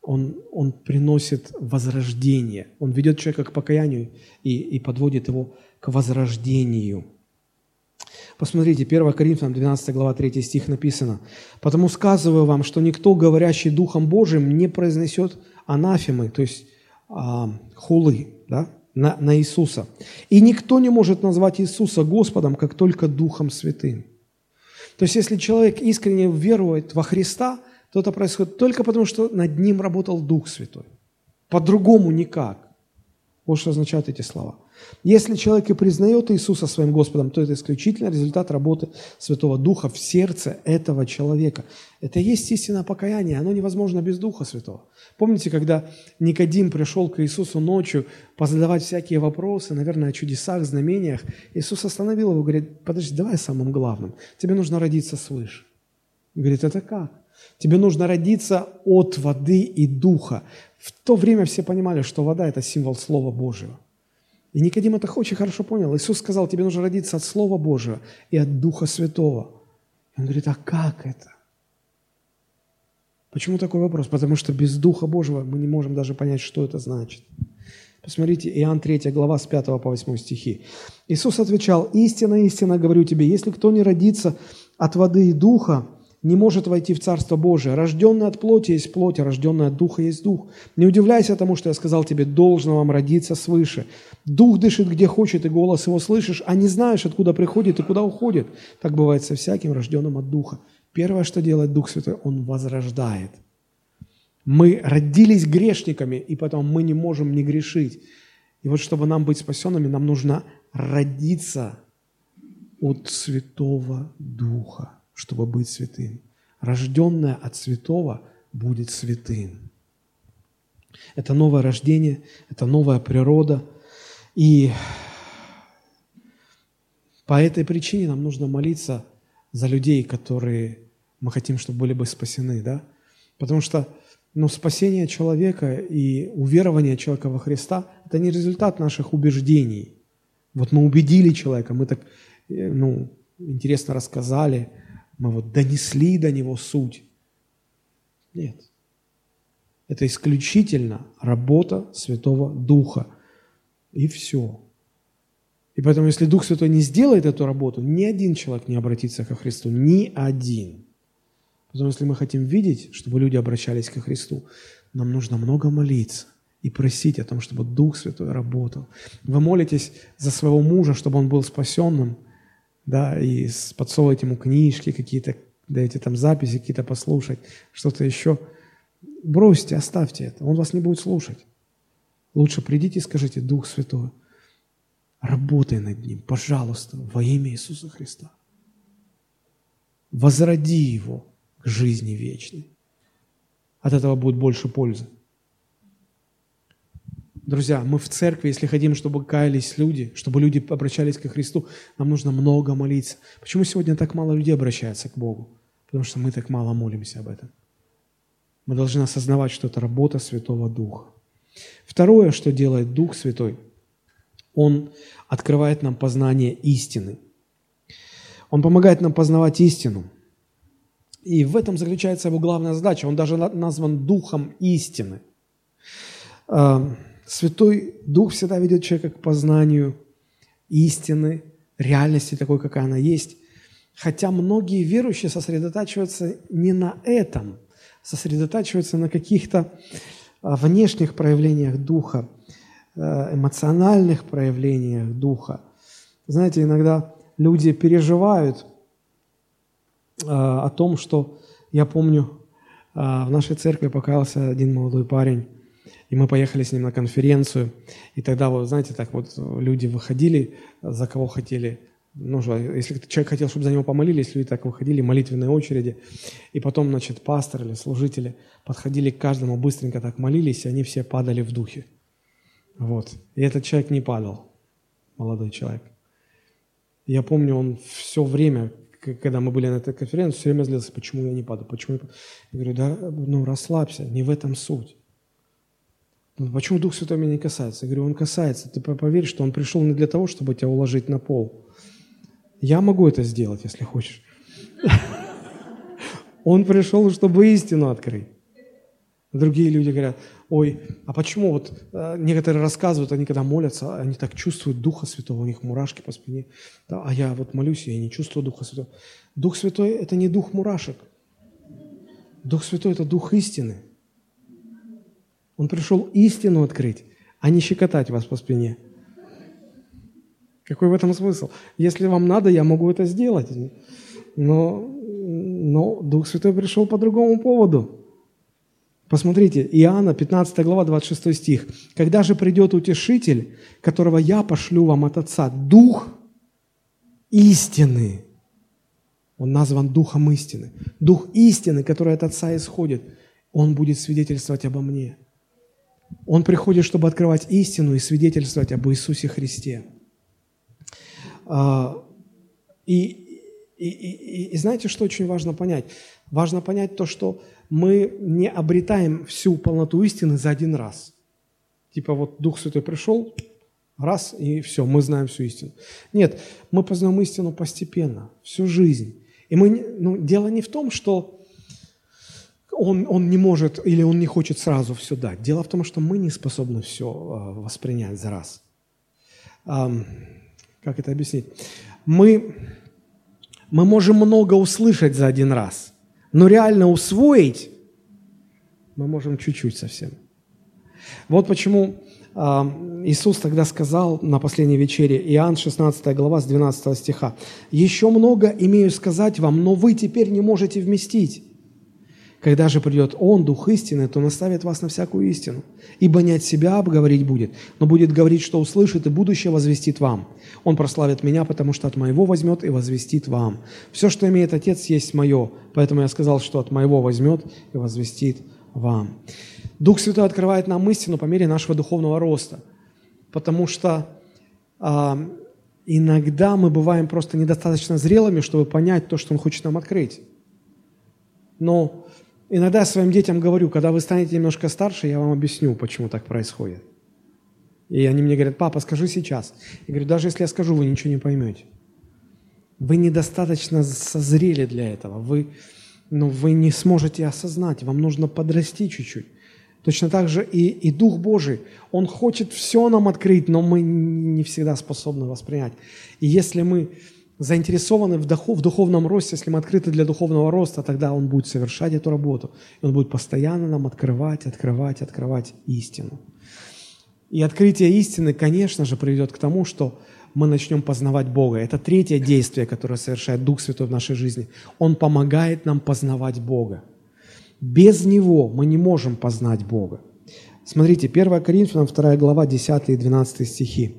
он, он приносит возрождение. Он ведет человека к покаянию и, и подводит его к возрождению. Посмотрите, 1 Коринфянам 12 глава 3 стих написано. «Потому сказываю вам, что никто, говорящий Духом Божиим, не произнесет анафемы, то есть а, хулы да, на, на Иисуса. И никто не может назвать Иисуса Господом, как только Духом Святым. То есть, если человек искренне верует во Христа, то это происходит только потому, что над ним работал Дух Святой. По-другому никак. Вот что означают эти слова. Если человек и признает Иисуса своим Господом, то это исключительно результат работы Святого Духа в сердце этого человека. Это и есть истинное покаяние, оно невозможно без Духа Святого. Помните, когда Никодим пришел к Иисусу ночью позадавать всякие вопросы, наверное, о чудесах, знамениях, Иисус остановил его и говорит, подожди, давай самым главным, тебе нужно родиться свыше. Он говорит, это как? Тебе нужно родиться от воды и духа. В то время все понимали, что вода – это символ Слова Божьего. И Никодим это очень хорошо понял. Иисус сказал, тебе нужно родиться от Слова Божьего и от Духа Святого. И он говорит, а как это? Почему такой вопрос? Потому что без Духа Божьего мы не можем даже понять, что это значит. Посмотрите, Иоанн 3 глава с 5 по 8 стихи. Иисус отвечал, «Истинно, истинно говорю тебе, если кто не родится от воды и духа, не может войти в Царство Божие. Рожденный от плоти есть плоть, а рожденный от духа есть дух. Не удивляйся тому, что я сказал тебе, должно вам родиться свыше. Дух дышит где хочет, и голос его слышишь, а не знаешь, откуда приходит и куда уходит. Так бывает со всяким рожденным от духа. Первое, что делает Дух Святой, Он возрождает. Мы родились грешниками, и потом мы не можем не грешить. И вот чтобы нам быть спасенными, нам нужно родиться от Святого Духа чтобы быть святым. Рожденное от святого будет святым. Это новое рождение, это новая природа. И по этой причине нам нужно молиться за людей, которые мы хотим, чтобы были бы спасены. Да? Потому что ну, спасение человека и уверование человека во Христа – это не результат наших убеждений. Вот мы убедили человека, мы так э, ну, интересно рассказали, мы вот донесли до него суть. Нет. Это исключительно работа Святого Духа. И все. И поэтому, если Дух Святой не сделает эту работу, ни один человек не обратится ко Христу. Ни один. Потому если мы хотим видеть, чтобы люди обращались ко Христу, нам нужно много молиться и просить о том, чтобы Дух Святой работал. Вы молитесь за своего мужа, чтобы он был спасенным – да, и подсовываете ему книжки какие-то, даете там записи какие-то послушать, что-то еще. Бросьте, оставьте это, он вас не будет слушать. Лучше придите и скажите, Дух Святой, работай над ним, пожалуйста, во имя Иисуса Христа. Возроди его к жизни вечной. От этого будет больше пользы. Друзья, мы в церкви, если хотим, чтобы каялись люди, чтобы люди обращались ко Христу, нам нужно много молиться. Почему сегодня так мало людей обращается к Богу? Потому что мы так мало молимся об этом. Мы должны осознавать, что это работа Святого Духа. Второе, что делает Дух Святой, Он открывает нам познание истины. Он помогает нам познавать истину. И в этом заключается его главная задача. Он даже назван Духом истины. Святой Дух всегда ведет человека к познанию истины, реальности такой, какая она есть. Хотя многие верующие сосредотачиваются не на этом, сосредотачиваются на каких-то а, внешних проявлениях Духа, э, эмоциональных проявлениях Духа. Знаете, иногда люди переживают а, о том, что я помню, а, в нашей церкви покаялся один молодой парень, и мы поехали с ним на конференцию, и тогда, вот, знаете, так вот люди выходили, за кого хотели, ну, если человек хотел, чтобы за него помолились, люди так выходили, молитвенные очереди, и потом, значит, пастор или служители подходили к каждому, быстренько так молились, и они все падали в духе. Вот. И этот человек не падал, молодой человек. Я помню, он все время, когда мы были на этой конференции, все время злился, почему я не падаю, почему я. Я говорю, да, ну расслабься, не в этом суть. «Ну, почему Дух Святой меня не касается? Я говорю, Он касается. Ты поверь, что Он пришел не для того, чтобы тебя уложить на пол. Я могу это сделать, если хочешь. (laughs) Он пришел, чтобы истину открыть. Другие люди говорят, ой, а почему вот э, некоторые рассказывают, они когда молятся, они так чувствуют Духа Святого, у них мурашки по спине. Да, а я вот молюсь, я не чувствую Духа Святого. Дух Святой – это не дух мурашек. Дух Святой – это дух истины. Он пришел истину открыть, а не щекотать вас по спине. Какой в этом смысл? Если вам надо, я могу это сделать. Но, но Дух Святой пришел по другому поводу. Посмотрите, Иоанна, 15 глава, 26 стих. «Когда же придет Утешитель, которого я пошлю вам от Отца, Дух истины». Он назван Духом истины. Дух истины, который от Отца исходит, Он будет свидетельствовать обо мне. Он приходит, чтобы открывать истину и свидетельствовать об Иисусе Христе. А, и, и, и, и знаете, что очень важно понять? Важно понять то, что мы не обретаем всю полноту истины за один раз. Типа вот Дух Святой пришел, раз, и все, мы знаем всю истину. Нет, мы познаем истину постепенно, всю жизнь. И мы, ну, дело не в том, что он, он не может или он не хочет сразу все дать. Дело в том, что мы не способны все а, воспринять за раз. Как это объяснить? Мы, мы можем много услышать за один раз – но реально усвоить мы можем чуть-чуть совсем. Вот почему Иисус тогда сказал на последней вечере, Иоанн 16 глава с 12 стиха, «Еще много имею сказать вам, но вы теперь не можете вместить. Когда же придет Он, Дух истины, то наставит вас на всякую истину. Ибо не от себя обговорить будет, но будет говорить, что услышит, и будущее возвестит вам. Он прославит меня, потому что от моего возьмет и возвестит вам. Все, что имеет Отец, есть мое. Поэтому я сказал, что от моего возьмет и возвестит вам. Дух Святой открывает нам истину по мере нашего духовного роста. Потому что а, иногда мы бываем просто недостаточно зрелыми, чтобы понять то, что Он хочет нам открыть. Но Иногда своим детям говорю, когда вы станете немножко старше, я вам объясню, почему так происходит. И они мне говорят, папа, скажи сейчас. Я говорю, даже если я скажу, вы ничего не поймете. Вы недостаточно созрели для этого. Вы, ну, вы не сможете осознать. Вам нужно подрасти чуть-чуть. Точно так же и, и Дух Божий. Он хочет все нам открыть, но мы не всегда способны воспринять. И если мы заинтересованы в, духов, в духовном росте, если мы открыты для духовного роста, тогда Он будет совершать эту работу. И Он будет постоянно нам открывать, открывать, открывать истину. И открытие истины, конечно же, приведет к тому, что мы начнем познавать Бога. Это третье действие, которое совершает Дух Святой в нашей жизни. Он помогает нам познавать Бога. Без Него мы не можем познать Бога. Смотрите, 1 Коринфянам 2 глава, 10 и 12 стихи.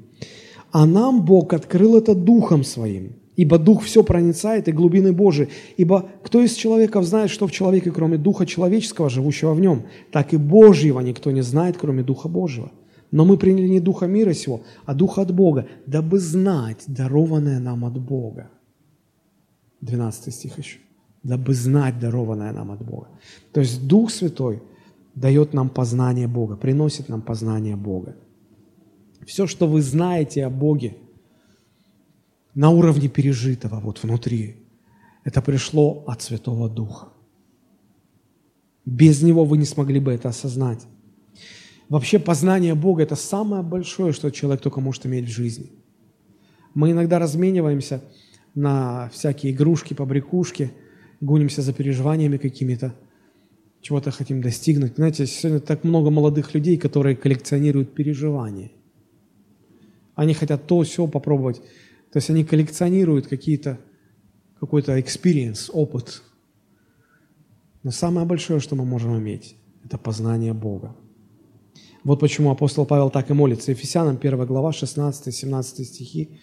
«А нам Бог открыл это Духом Своим, Ибо Дух все проницает и глубины Божии. Ибо кто из человеков знает, что в человеке, кроме Духа человеческого, живущего в нем? Так и Божьего никто не знает, кроме Духа Божьего. Но мы приняли не Духа мира сего, а Духа от Бога, дабы знать дарованное нам от Бога. 12 стих еще. Дабы знать дарованное нам от Бога. То есть Дух Святой дает нам познание Бога, приносит нам познание Бога. Все, что вы знаете о Боге – на уровне пережитого, вот внутри. Это пришло от Святого Духа. Без Него вы не смогли бы это осознать. Вообще познание Бога – это самое большое, что человек только может иметь в жизни. Мы иногда размениваемся на всякие игрушки, побрякушки, гонимся за переживаниями какими-то, чего-то хотим достигнуть. Знаете, сегодня так много молодых людей, которые коллекционируют переживания. Они хотят то, все попробовать. То есть они коллекционируют какие-то, какой-то experience, опыт. Но самое большое, что мы можем иметь, это познание Бога. Вот почему апостол Павел так и молится. Ефесянам 1 глава, 16-17 стихи.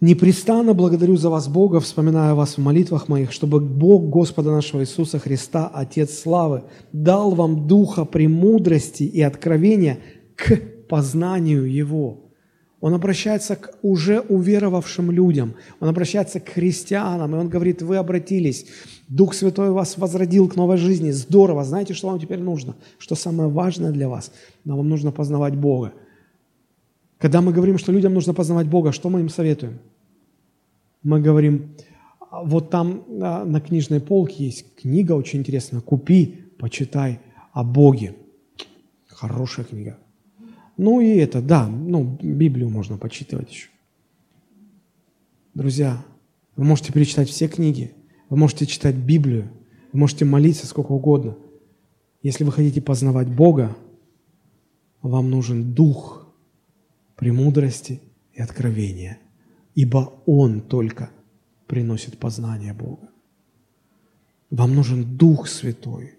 «Непрестанно благодарю за вас, Бога, вспоминая вас в молитвах моих, чтобы Бог Господа нашего Иисуса Христа, Отец славы, дал вам духа премудрости и откровения к познанию Его» Он обращается к уже уверовавшим людям, он обращается к христианам, и он говорит, вы обратились, Дух Святой вас возродил к новой жизни, здорово, знаете, что вам теперь нужно? Что самое важное для вас? Но вам нужно познавать Бога. Когда мы говорим, что людям нужно познавать Бога, что мы им советуем? Мы говорим, вот там на книжной полке есть книга очень интересная, купи, почитай о Боге. Хорошая книга. Ну и это, да, ну, Библию можно почитывать еще. Друзья, вы можете перечитать все книги, вы можете читать Библию, вы можете молиться сколько угодно. Если вы хотите познавать Бога, вам нужен дух премудрости и откровения, ибо Он только приносит познание Бога. Вам нужен Дух Святой.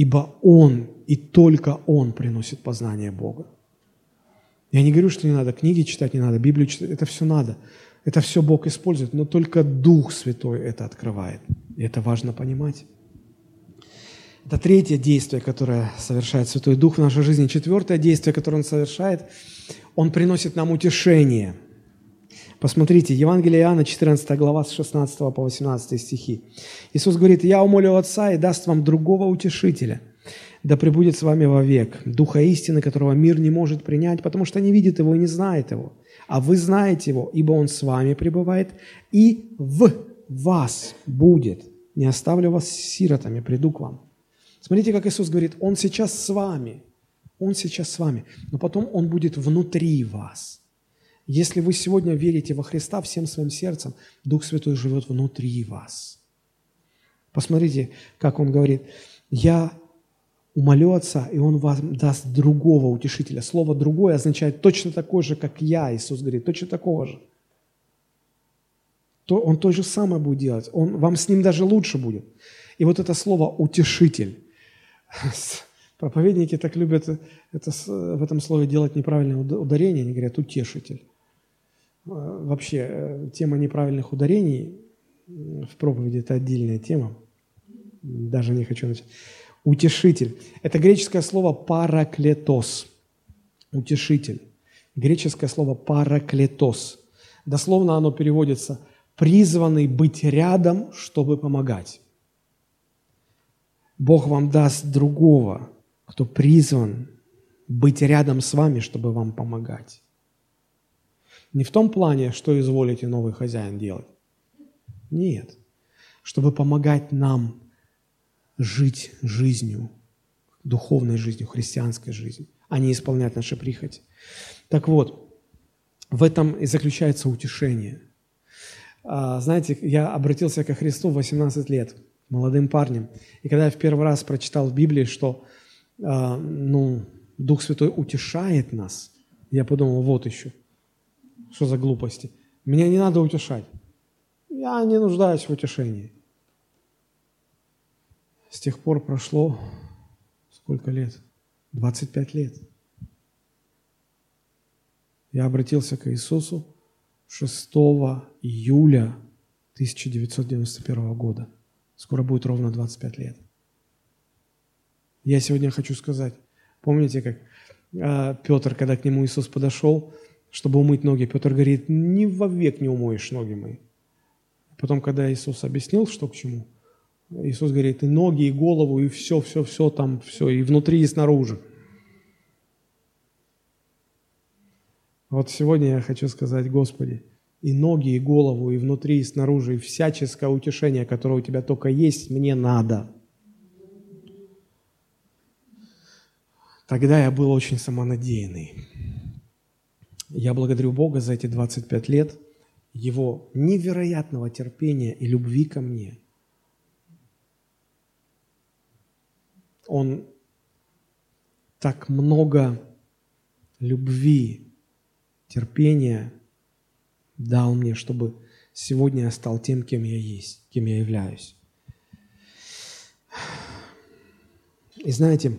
Ибо Он и только Он приносит познание Бога. Я не говорю, что не надо книги читать, не надо Библию читать, это все надо. Это все Бог использует, но только Дух Святой это открывает. И это важно понимать. Это третье действие, которое совершает Святой Дух в нашей жизни. Четвертое действие, которое Он совершает, Он приносит нам утешение. Посмотрите, Евангелие Иоанна, 14 глава, с 16 по 18 стихи. Иисус говорит, «Я умолю Отца и даст вам другого утешителя, да пребудет с вами вовек, Духа истины, которого мир не может принять, потому что не видит Его и не знает Его. А вы знаете Его, ибо Он с вами пребывает и в вас будет. Не оставлю вас сиротами, приду к вам». Смотрите, как Иисус говорит, Он сейчас с вами, Он сейчас с вами, но потом Он будет внутри вас. Если вы сегодня верите во Христа всем своим сердцем, Дух Святой живет внутри вас. Посмотрите, как Он говорит, «Я умолю Отца, и Он вам даст другого утешителя». Слово «другое» означает точно такое же, как я, Иисус говорит, точно такого же. То Он то же самое будет делать, он, вам с Ним даже лучше будет. И вот это слово «утешитель», (laughs) Проповедники так любят это, в этом слове делать неправильное ударение, они говорят «утешитель». А, вообще, э, тема неправильных ударений в проповеди – это отдельная тема. Даже не хочу начать. Утешитель. Это греческое слово «параклетос». Утешитель. Греческое слово «параклетос». Дословно оно переводится «призванный быть рядом, чтобы помогать». Бог вам даст другого, кто призван быть рядом с вами, чтобы вам помогать. Не в том плане, что изволите новый хозяин делать. Нет. Чтобы помогать нам жить жизнью, духовной жизнью, христианской жизнью, а не исполнять наши прихоти. Так вот, в этом и заключается утешение. А, знаете, я обратился ко Христу в 18 лет – молодым парнем. И когда я в первый раз прочитал в Библии, что э, ну, Дух Святой утешает нас, я подумал, вот еще, что за глупости. Меня не надо утешать. Я не нуждаюсь в утешении. С тех пор прошло сколько лет? 25 лет. Я обратился к Иисусу 6 июля 1991 года. Скоро будет ровно 25 лет. Я сегодня хочу сказать, помните, как э, Петр, когда к нему Иисус подошел, чтобы умыть ноги, Петр говорит, ни вовек не умоешь ноги мои. Потом, когда Иисус объяснил, что к чему, Иисус говорит, и ноги, и голову, и все, все, все там, все, и внутри, и снаружи. Вот сегодня я хочу сказать, Господи, и ноги, и голову, и внутри, и снаружи, и всяческое утешение, которое у тебя только есть, мне надо. Тогда я был очень самонадеянный. Я благодарю Бога за эти 25 лет, Его невероятного терпения и любви ко мне. Он так много любви, терпения дал мне, чтобы сегодня я стал тем, кем я есть, кем я являюсь. И знаете,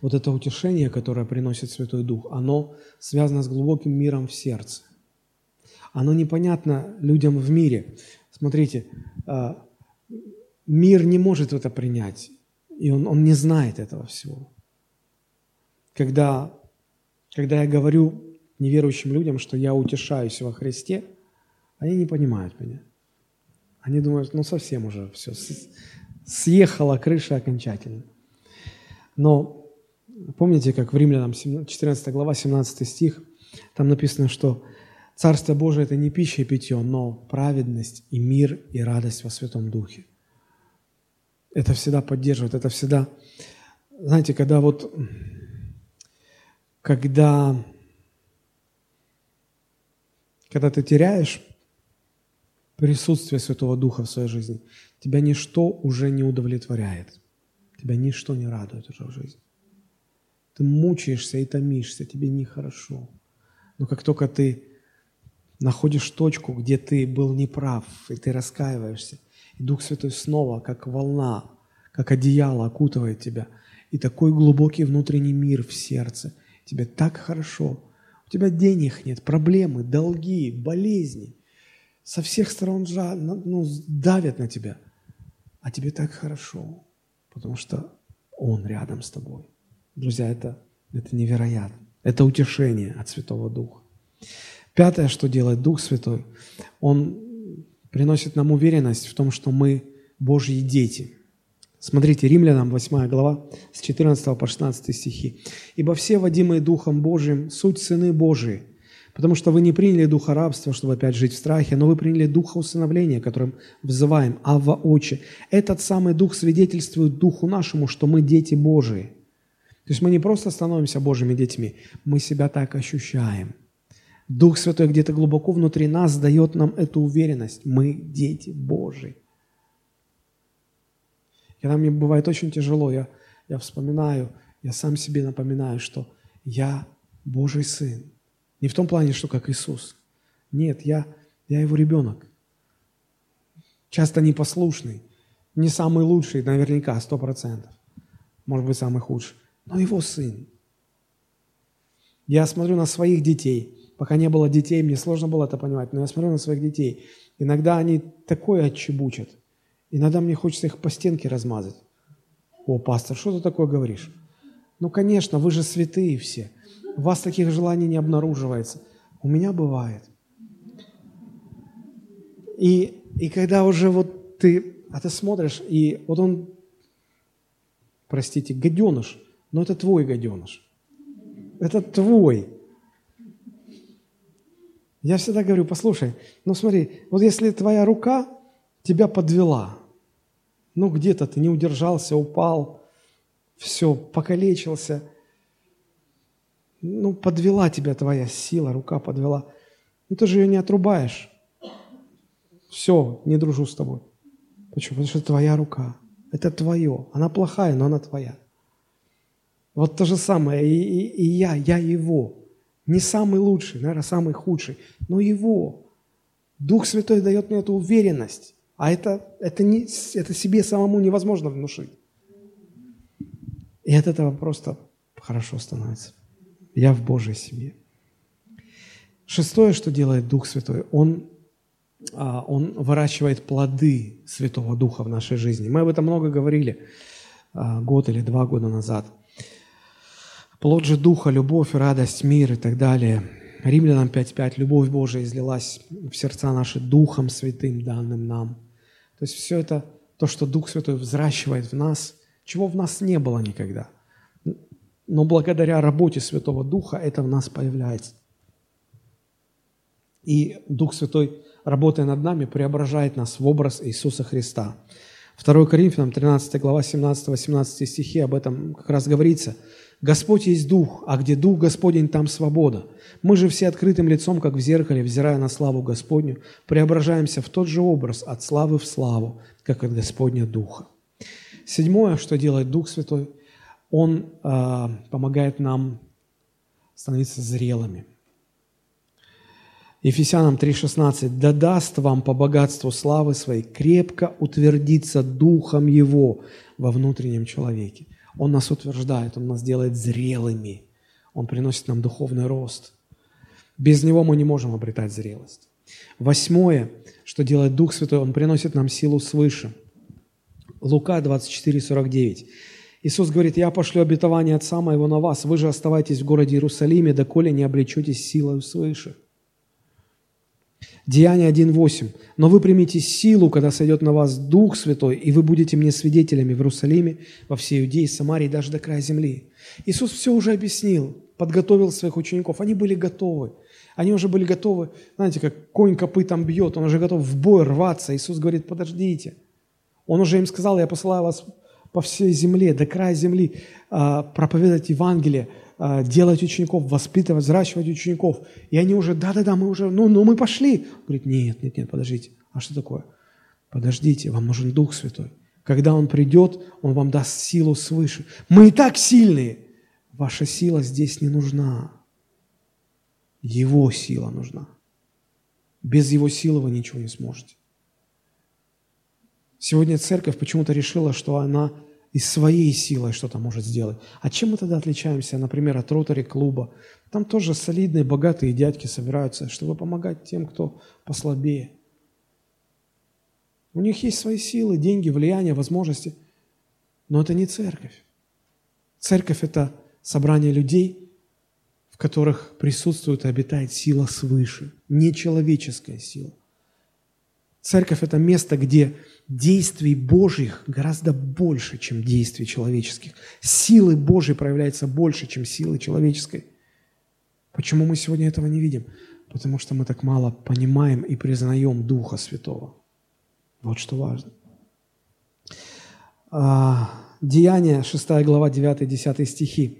вот это утешение, которое приносит Святой Дух, оно связано с глубоким миром в сердце. Оно непонятно людям в мире. Смотрите, а, мир не может это принять, и он, он не знает этого всего. Когда, когда я говорю неверующим людям, что я утешаюсь во Христе, они не понимают меня. Они думают, ну совсем уже все, съехала крыша окончательно. Но помните, как в Римлянам 14 глава, 17 стих, там написано, что Царство Божие – это не пища и питье, но праведность и мир и радость во Святом Духе. Это всегда поддерживает, это всегда... Знаете, когда вот... Когда когда ты теряешь присутствие Святого Духа в своей жизни, тебя ничто уже не удовлетворяет. Тебя ничто не радует уже в жизни. Ты мучаешься и томишься, тебе нехорошо. Но как только ты находишь точку, где ты был неправ, и ты раскаиваешься, и Дух Святой снова, как волна, как одеяло окутывает тебя, и такой глубокий внутренний мир в сердце. Тебе так хорошо. У тебя денег нет, проблемы, долги, болезни. Со всех сторон ну, давят на тебя. А тебе так хорошо, потому что Он рядом с тобой. Друзья, это, это невероятно. Это утешение от Святого Духа. Пятое, что делает Дух Святой, Он приносит нам уверенность в том, что мы Божьи дети. Смотрите, Римлянам 8 глава с 14 по 16 стихи. «Ибо все, водимые Духом Божиим, суть сыны Божии, потому что вы не приняли духа рабства, чтобы опять жить в страхе, но вы приняли духа усыновления, которым взываем Авва Отче. Этот самый дух свидетельствует духу нашему, что мы дети Божии». То есть мы не просто становимся Божьими детьми, мы себя так ощущаем – Дух Святой где-то глубоко внутри нас дает нам эту уверенность. Мы дети Божьи. Когда мне бывает очень тяжело, я, я вспоминаю, я сам себе напоминаю, что я Божий Сын. Не в том плане, что как Иисус. Нет, я, я Его ребенок. Часто непослушный, не самый лучший, наверняка, сто процентов. Может быть, самый худший. Но Его Сын. Я смотрю на своих детей – Пока не было детей, мне сложно было это понимать, но я смотрю на своих детей. Иногда они такое отчебучат. Иногда мне хочется их по стенке размазать. О, пастор, что ты такое говоришь? Ну, конечно, вы же святые все. У вас таких желаний не обнаруживается. У меня бывает. И, и когда уже вот ты, а ты смотришь, и вот он, простите, гаденыш, но это твой гаденыш. Это твой. Я всегда говорю, послушай, ну смотри, вот если твоя рука тебя подвела, ну где-то ты не удержался, упал, все, покалечился, ну подвела тебя твоя сила, рука подвела, ну ты же ее не отрубаешь. Все, не дружу с тобой. Почему? Потому что это твоя рука. Это твое. Она плохая, но она твоя. Вот то же самое. И, и, и я, я его. Не самый лучший, наверное, самый худший, но его. Дух Святой дает мне эту уверенность. А это, это, не, это себе самому невозможно внушить. И от этого просто хорошо становится. Я в Божьей семье. Шестое, что делает Дух Святой, Он, а, он выращивает плоды Святого Духа в нашей жизни. Мы об этом много говорили а, год или два года назад – Плод же Духа, любовь, радость, мир и так далее. Римлянам 5.5. Любовь Божия излилась в сердца наши Духом Святым, данным нам. То есть все это, то, что Дух Святой взращивает в нас, чего в нас не было никогда. Но благодаря работе Святого Духа это в нас появляется. И Дух Святой, работая над нами, преображает нас в образ Иисуса Христа. 2 Коринфянам 13 глава 17-18 стихи об этом как раз говорится – Господь есть Дух, а где Дух Господень, там свобода. Мы же все открытым лицом, как в зеркале, взирая на славу Господню, преображаемся в тот же образ от славы в славу, как от Господня Духа. Седьмое, что делает Дух Святой, Он э, помогает нам становиться зрелыми. Ефесянам 3,16 «Да даст вам по богатству славы своей крепко утвердиться Духом Его во внутреннем человеке». Он нас утверждает, Он нас делает зрелыми. Он приносит нам духовный рост. Без Него мы не можем обретать зрелость. Восьмое, что делает Дух Святой, Он приносит нам силу свыше. Лука 24, 49. Иисус говорит, «Я пошлю обетование Отца Моего на вас, вы же оставайтесь в городе Иерусалиме, доколе не облечетесь силой свыше». Деяние 1.8. «Но вы примите силу, когда сойдет на вас Дух Святой, и вы будете мне свидетелями в Иерусалиме, во всей Иудее, Самарии, даже до края земли». Иисус все уже объяснил, подготовил своих учеников. Они были готовы. Они уже были готовы, знаете, как конь копытом бьет, он уже готов в бой рваться. Иисус говорит, подождите. Он уже им сказал, я посылаю вас по всей земле, до края земли, а, проповедовать Евангелие, делать учеников, воспитывать, взращивать учеников. И они уже, да-да-да, мы уже, ну, ну мы пошли. Он говорит, нет, нет, нет, подождите. А что такое? Подождите, вам нужен Дух Святой. Когда Он придет, Он вам даст силу свыше. Мы и так сильные. Ваша сила здесь не нужна. Его сила нужна. Без Его силы вы ничего не сможете. Сегодня церковь почему-то решила, что она и своей силой что-то может сделать. А чем мы тогда отличаемся, например, от ротари-клуба? Там тоже солидные, богатые дядьки собираются, чтобы помогать тем, кто послабее. У них есть свои силы, деньги, влияние, возможности, но это не церковь. Церковь – это собрание людей, в которых присутствует и обитает сила свыше, нечеловеческая сила. Церковь – это место, где действий Божьих гораздо больше, чем действий человеческих. Силы Божьей проявляется больше, чем силы человеческой. Почему мы сегодня этого не видим? Потому что мы так мало понимаем и признаем Духа Святого. Вот что важно. Деяния, 6 глава, 9-10 стихи.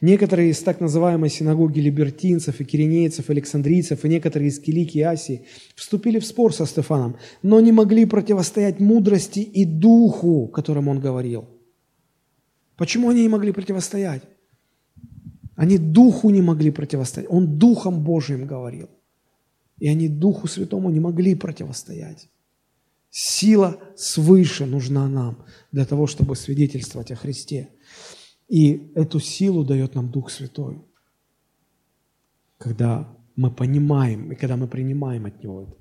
Некоторые из так называемой синагоги либертинцев и киринейцев, александрийцев и некоторые из Килики и Асии вступили в спор со Стефаном, но не могли противостоять мудрости и духу, которым он говорил. Почему они не могли противостоять? Они духу не могли противостоять. Он духом Божиим говорил. И они духу святому не могли противостоять. Сила свыше нужна нам для того, чтобы свидетельствовать о Христе. И эту силу дает нам Дух Святой, когда мы понимаем и когда мы принимаем от Него это.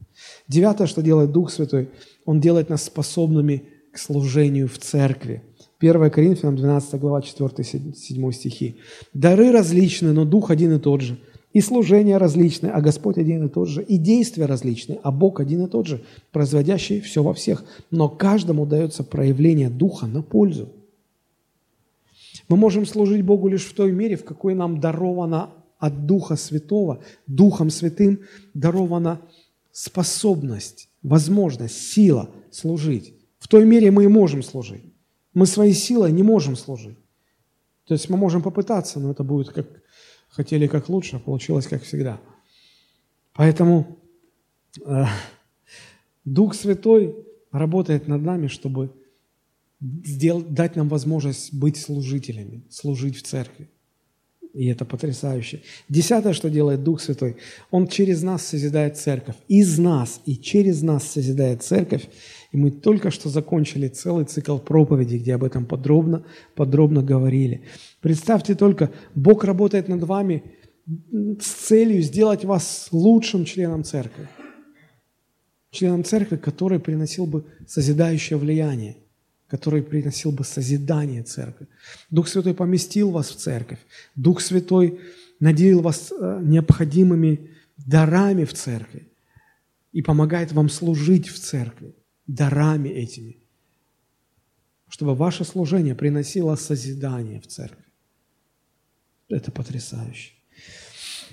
Девятое, что делает Дух Святой, Он делает нас способными к служению в церкви. 1 Коринфянам 12 глава 4-7 стихи. «Дары различны, но Дух один и тот же. И служения различны, а Господь один и тот же, и действия различны, а Бог один и тот же, производящий все во всех. Но каждому дается проявление Духа на пользу. Мы можем служить Богу лишь в той мере, в какой нам даровано от Духа Святого, Духом Святым дарована способность, возможность, сила служить. В той мере мы и можем служить. Мы своей силой не можем служить. То есть мы можем попытаться, но это будет как хотели как лучше, а получилось как всегда. Поэтому э, Дух Святой работает над нами, чтобы сделать, дать нам возможность быть служителями, служить в церкви. И это потрясающе. Десятое, что делает Дух Святой, Он через нас созидает церковь. Из нас и через нас созидает церковь. И мы только что закончили целый цикл проповедей, где об этом подробно, подробно говорили. Представьте только, Бог работает над вами с целью сделать вас лучшим членом церкви. Членом церкви, который приносил бы созидающее влияние, который приносил бы созидание церкви. Дух Святой поместил вас в церковь. Дух Святой наделил вас э, необходимыми дарами в церкви и помогает вам служить в церкви дарами этими, чтобы ваше служение приносило созидание в церкви. Это потрясающе.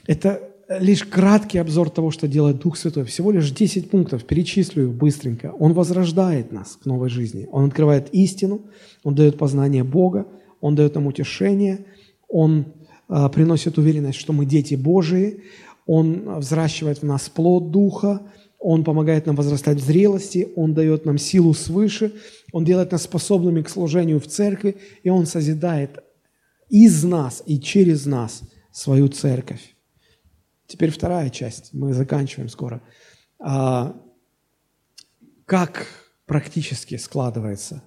Это лишь краткий обзор того, что делает Дух Святой. Всего лишь 10 пунктов, перечислю их быстренько. Он возрождает нас к новой жизни. Он открывает истину, Он дает познание Бога, Он дает нам утешение, Он а, приносит уверенность, что мы дети Божии, Он взращивает в нас плод Духа, Он помогает нам возрастать в зрелости, Он дает нам силу свыше, Он делает нас способными к служению в церкви, и Он созидает из нас и через нас свою церковь. Теперь вторая часть, мы заканчиваем скоро. А, как практически складывается,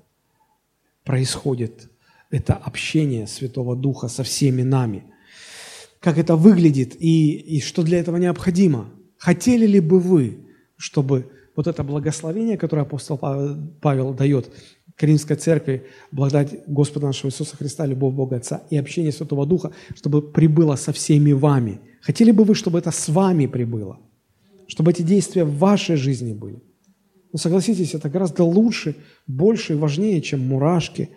происходит это общение Святого Духа со всеми нами? Как это выглядит и, и что для этого необходимо? Хотели ли бы вы, чтобы вот это благословение, которое апостол Павел дает, Каримской церкви, благодать Господа нашего Иисуса Христа, любовь Бога Отца и общение Святого Духа, чтобы прибыло со всеми вами. Хотели бы вы, чтобы это с вами прибыло? Чтобы эти действия в вашей жизни были? Ну, согласитесь, это гораздо лучше, больше и важнее, чем мурашки,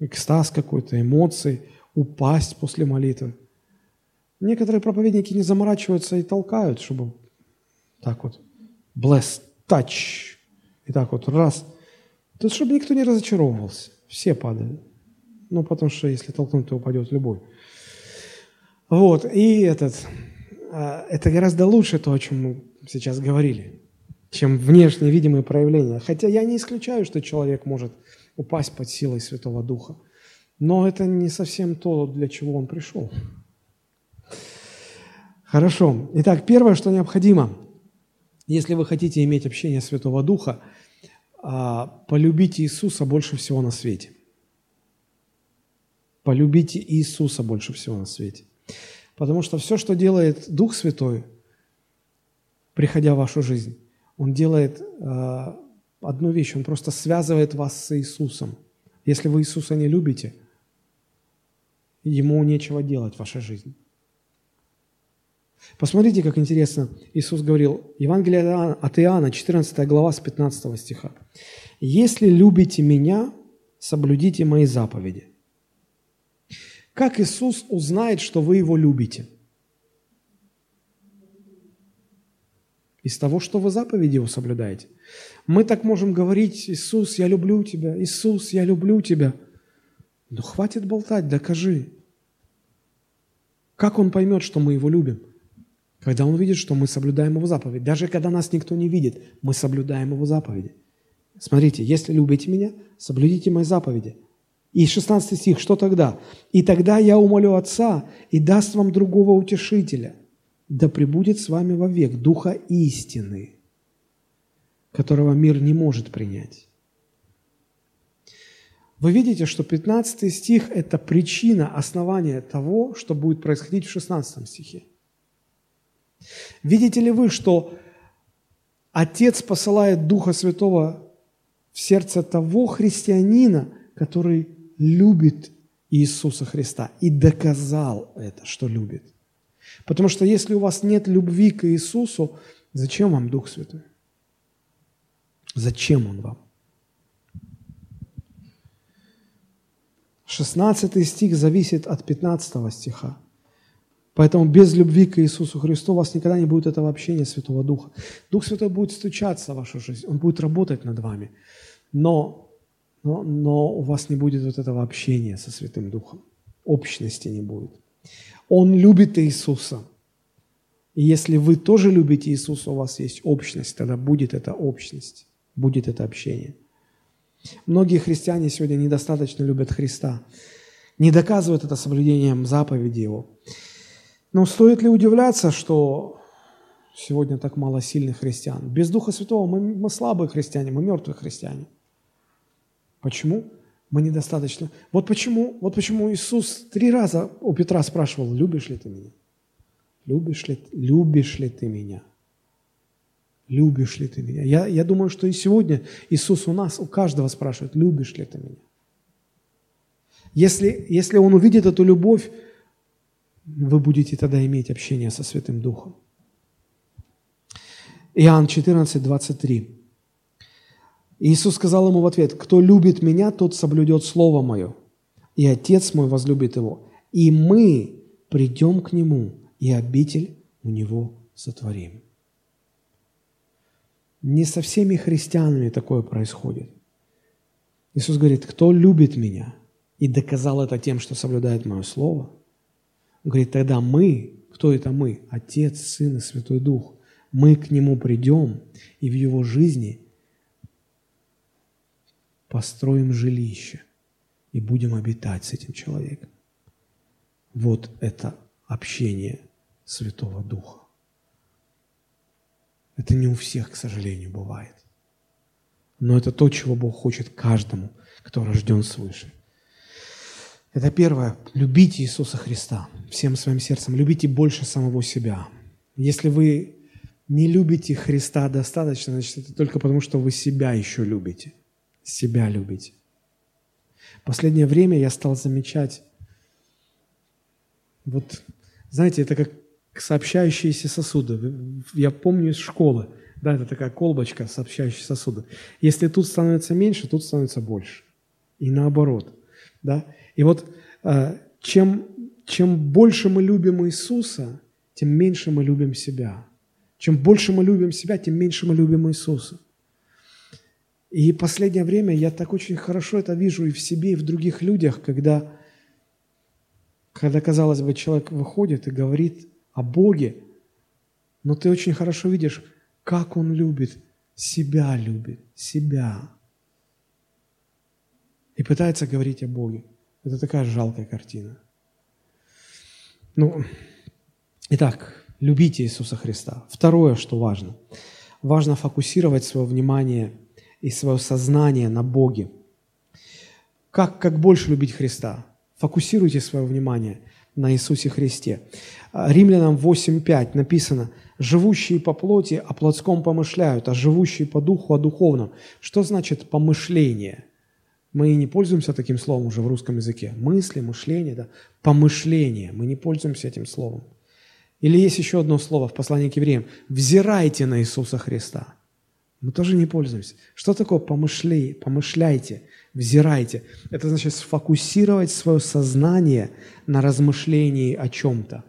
экстаз какой-то, эмоции, упасть после молитвы. Некоторые проповедники не заморачиваются и толкают, чтобы так вот, bless, touch, и так вот раз – то чтобы никто не разочаровывался. Все падают. Ну, потому что если толкнуть, то упадет любой. Вот, и этот, а, это гораздо лучше то, о чем мы сейчас говорили, чем внешние видимые проявления. Хотя я не исключаю, что человек может упасть под силой Святого Духа. Но это не совсем то, для чего он пришел. Хорошо. Итак, первое, что необходимо, если вы хотите иметь общение Святого Духа – а, полюбить Иисуса больше всего на свете. Полюбите Иисуса больше всего на свете. Потому что все, что делает Дух Святой, приходя в вашу жизнь, Он делает э, одну вещь, Он просто связывает вас с Иисусом. Если вы Иисуса не любите, Ему нечего делать в вашей жизни. Посмотрите, как интересно Иисус говорил. Евангелие от Иоанна, 14 глава, с 15 стиха. «Если любите Меня, соблюдите Мои заповеди». Как Иисус узнает, что вы Его любите? Из того, что вы заповеди Его соблюдаете. Мы так можем говорить, Иисус, я люблю Тебя, Иисус, я люблю Тебя. Но хватит болтать, докажи. Как Он поймет, что мы Его любим? Когда Он видит, что мы соблюдаем Его заповеди. Даже когда нас никто не видит, мы соблюдаем Его заповеди. Смотрите, если любите Меня, соблюдите Мои заповеди. И 16 стих, что тогда? «И тогда я умолю Отца, и даст вам другого утешителя, да пребудет с вами вовек Духа истины, которого мир не может принять». Вы видите, что 15 стих – это причина, основание того, что будет происходить в 16 стихе. Видите ли вы, что Отец посылает Духа Святого в сердце того христианина, который любит Иисуса Христа и доказал это, что любит. Потому что если у вас нет любви к Иисусу, зачем вам Дух Святой? Зачем Он вам? 16 стих зависит от 15 стиха. Поэтому без любви к Иисусу Христу у вас никогда не будет этого общения Святого Духа. Дух Святой будет стучаться в вашу жизнь, Он будет работать над вами. Но но, но у вас не будет вот этого общения со Святым Духом, общности не будет. Он любит Иисуса. И если вы тоже любите Иисуса, у вас есть общность, тогда будет эта общность, будет это общение. Многие христиане сегодня недостаточно любят Христа, не доказывают это соблюдением заповеди Его. Но стоит ли удивляться, что сегодня так мало сильных христиан? Без Духа Святого мы, мы слабые христиане, мы мертвые христиане – Почему? Мы недостаточно. Вот почему, вот почему Иисус три раза у Петра спрашивал, любишь ли ты меня? Любишь ли, любишь ли ты меня? Любишь ли ты меня? Я, я думаю, что и сегодня Иисус у нас, у каждого спрашивает, любишь ли ты меня? Если, если Он увидит эту любовь, вы будете тогда иметь общение со Святым Духом. Иоанн 14, 23. Иисус сказал ему в ответ, «Кто любит Меня, тот соблюдет Слово Мое, и Отец мой возлюбит его, и мы придем к Нему, и обитель у Него сотворим». Не со всеми христианами такое происходит. Иисус говорит, кто любит Меня, и доказал это тем, что соблюдает Мое Слово, Он говорит, тогда мы, кто это мы? Отец, Сын и Святой Дух. Мы к Нему придем, и в Его жизни – построим жилище и будем обитать с этим человеком. Вот это общение Святого Духа. Это не у всех, к сожалению, бывает. Но это то, чего Бог хочет каждому, кто рожден свыше. Это первое. Любите Иисуса Христа всем своим сердцем. Любите больше самого себя. Если вы не любите Христа достаточно, значит, это только потому, что вы себя еще любите – себя любить. В последнее время я стал замечать, вот, знаете, это как сообщающиеся сосуды. Я помню из школы, да, это такая колбочка, сообщающие сосуды. Если тут становится меньше, тут становится больше. И наоборот, да. И вот э, чем, чем больше мы любим Иисуса, тем меньше мы любим себя. Чем больше мы любим себя, тем меньше мы любим Иисуса. И последнее время я так очень хорошо это вижу и в себе, и в других людях, когда, когда казалось бы, человек выходит и говорит о Боге, но ты очень хорошо видишь, как он любит, себя любит, себя. И пытается говорить о Боге. Это такая жалкая картина. Ну, итак, любите Иисуса Христа. Второе, что важно. Важно фокусировать свое внимание – и свое сознание на Боге. Как, как больше любить Христа? Фокусируйте свое внимание на Иисусе Христе. Римлянам 8.5 написано, «Живущие по плоти о плотском помышляют, а живущие по духу о духовном». Что значит помышление? Мы не пользуемся таким словом уже в русском языке. Мысли, мышление, да. Помышление. Мы не пользуемся этим словом. Или есть еще одно слово в послании к евреям. «Взирайте на Иисуса Христа». Мы тоже не пользуемся. Что такое помышли, помышляйте, взирайте? Это значит сфокусировать свое сознание на размышлении о чем-то.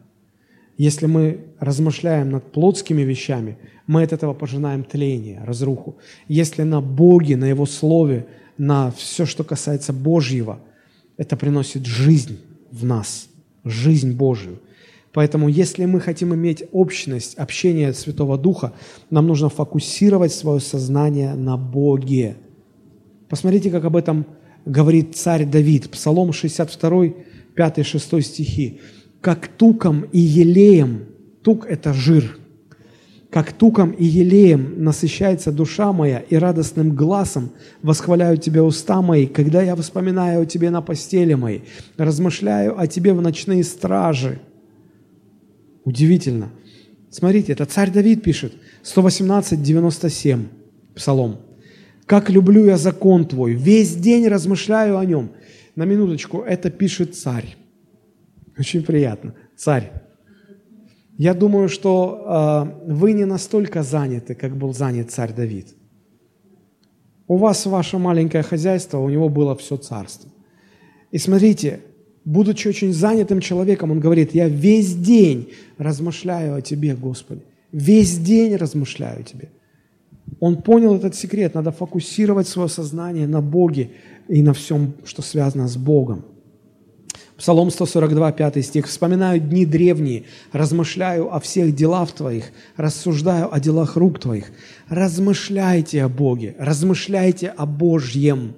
Если мы размышляем над плотскими вещами, мы от этого пожинаем тление, разруху. Если на Боге, на Его Слове, на все, что касается Божьего, это приносит жизнь в нас, жизнь Божию – Поэтому, если мы хотим иметь общность, общение Святого Духа, нам нужно фокусировать свое сознание на Боге. Посмотрите, как об этом говорит царь Давид, Псалом 62, 5-6 стихи. «Как туком и елеем, тук – это жир, как туком и елеем насыщается душа моя, и радостным глазом восхваляют Тебя уста мои, когда я вспоминаю о Тебе на постели моей, размышляю о Тебе в ночные стражи». Удивительно. Смотрите, это царь Давид пишет, 118, псалом. «Как люблю я закон твой, весь день размышляю о нем». На минуточку, это пишет царь. Очень приятно. Царь. Я думаю, что э, вы не настолько заняты, как был занят царь Давид. У вас ваше маленькое хозяйство, у него было все царство. И смотрите, будучи очень занятым человеком, он говорит, я весь день размышляю о Тебе, Господи. Весь день размышляю о Тебе. Он понял этот секрет. Надо фокусировать свое сознание на Боге и на всем, что связано с Богом. Псалом 142, 5 стих. «Вспоминаю дни древние, размышляю о всех делах Твоих, рассуждаю о делах рук Твоих». Размышляйте о Боге, размышляйте о Божьем.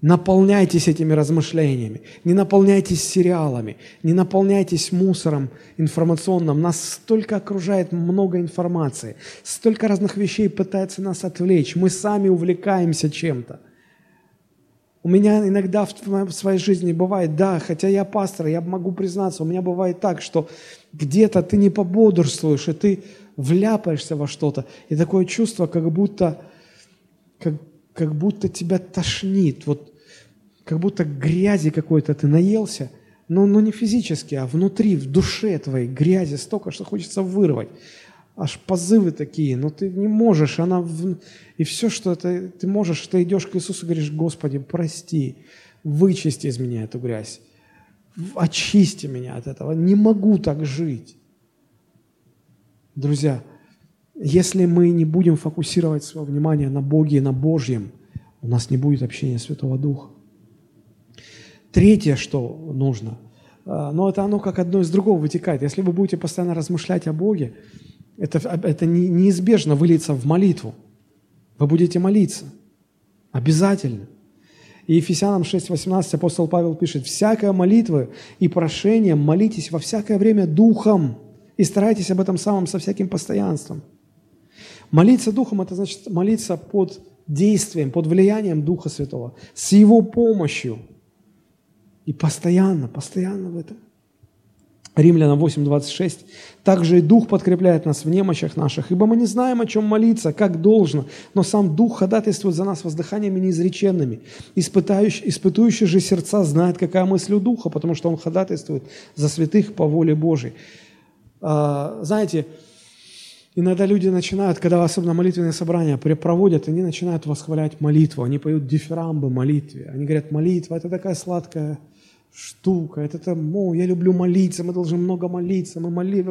Наполняйтесь этими размышлениями, не наполняйтесь сериалами, не наполняйтесь мусором информационным. Нас столько окружает много информации, столько разных вещей пытается нас отвлечь. Мы сами увлекаемся чем-то. У меня иногда в своей жизни бывает, да, хотя я пастор, я могу признаться, у меня бывает так, что где-то ты не пободрствуешь, и ты вляпаешься во что-то, и такое чувство, как будто, как, как будто тебя тошнит. Вот как будто грязи какой-то ты наелся, но, но не физически, а внутри, в душе твоей грязи столько, что хочется вырвать. Аж позывы такие, но ты не можешь, она... В... И все, что это, ты можешь, ты идешь к Иисусу и говоришь, Господи, прости, вычисти из меня эту грязь, очисти меня от этого, не могу так жить. Друзья, если мы не будем фокусировать свое внимание на Боге и на Божьем, у нас не будет общения Святого Духа. Третье, что нужно, а, но это оно как одно из другого вытекает. Если вы будете постоянно размышлять о Боге, это, это неизбежно выльется в молитву. Вы будете молиться. Обязательно. И Ефесянам 6.18 апостол Павел пишет, «Всякая молитва и прошение молитесь во всякое время духом и старайтесь об этом самом со всяким постоянством». Молиться духом – это значит молиться под действием, под влиянием Духа Святого, с Его помощью – и постоянно, постоянно в этом. Римлянам 8:26. «Также и Дух подкрепляет нас в немощах наших, ибо мы не знаем, о чем молиться, как должно, но сам Дух ходатайствует за нас воздыханиями неизреченными. Испытающий, испытующий же сердца знает, какая мысль у Духа, потому что Он ходатайствует за святых по воле Божией». А, знаете, иногда люди начинают, когда особенно молитвенные собрания проводят, они начинают восхвалять молитву, они поют дифирамбы молитве, они говорят, молитва – это такая сладкая штука, это там, о, я люблю молиться, мы должны много молиться, мы моли...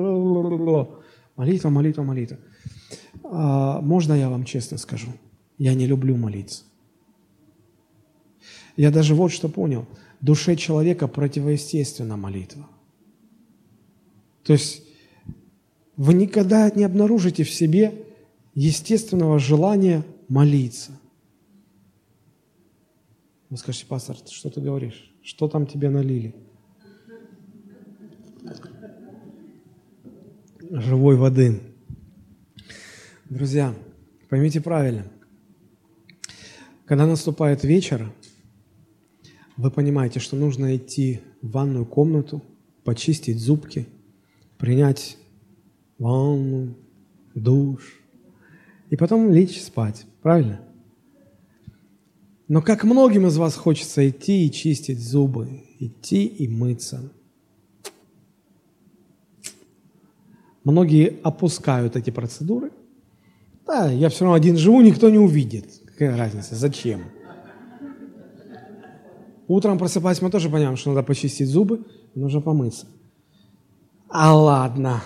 Молитва, молитва, молитва. А, можно я вам честно скажу? Я не люблю молиться. Я даже вот что понял. Душе человека противоестественна молитва. То есть вы никогда не обнаружите в себе естественного желания молиться. Вы скажете, пастор, что ты говоришь? Что там тебе налили? Живой воды. Друзья, поймите правильно. Когда наступает вечер, вы понимаете, что нужно идти в ванную комнату, почистить зубки, принять ванну, душ и потом лечь спать. Правильно? Но как многим из вас хочется идти и чистить зубы, идти и мыться. Многие опускают эти процедуры. Да, я все равно один живу, никто не увидит. Какая разница, зачем? Утром просыпаясь, мы тоже понимаем, что надо почистить зубы, нужно помыться. А ладно.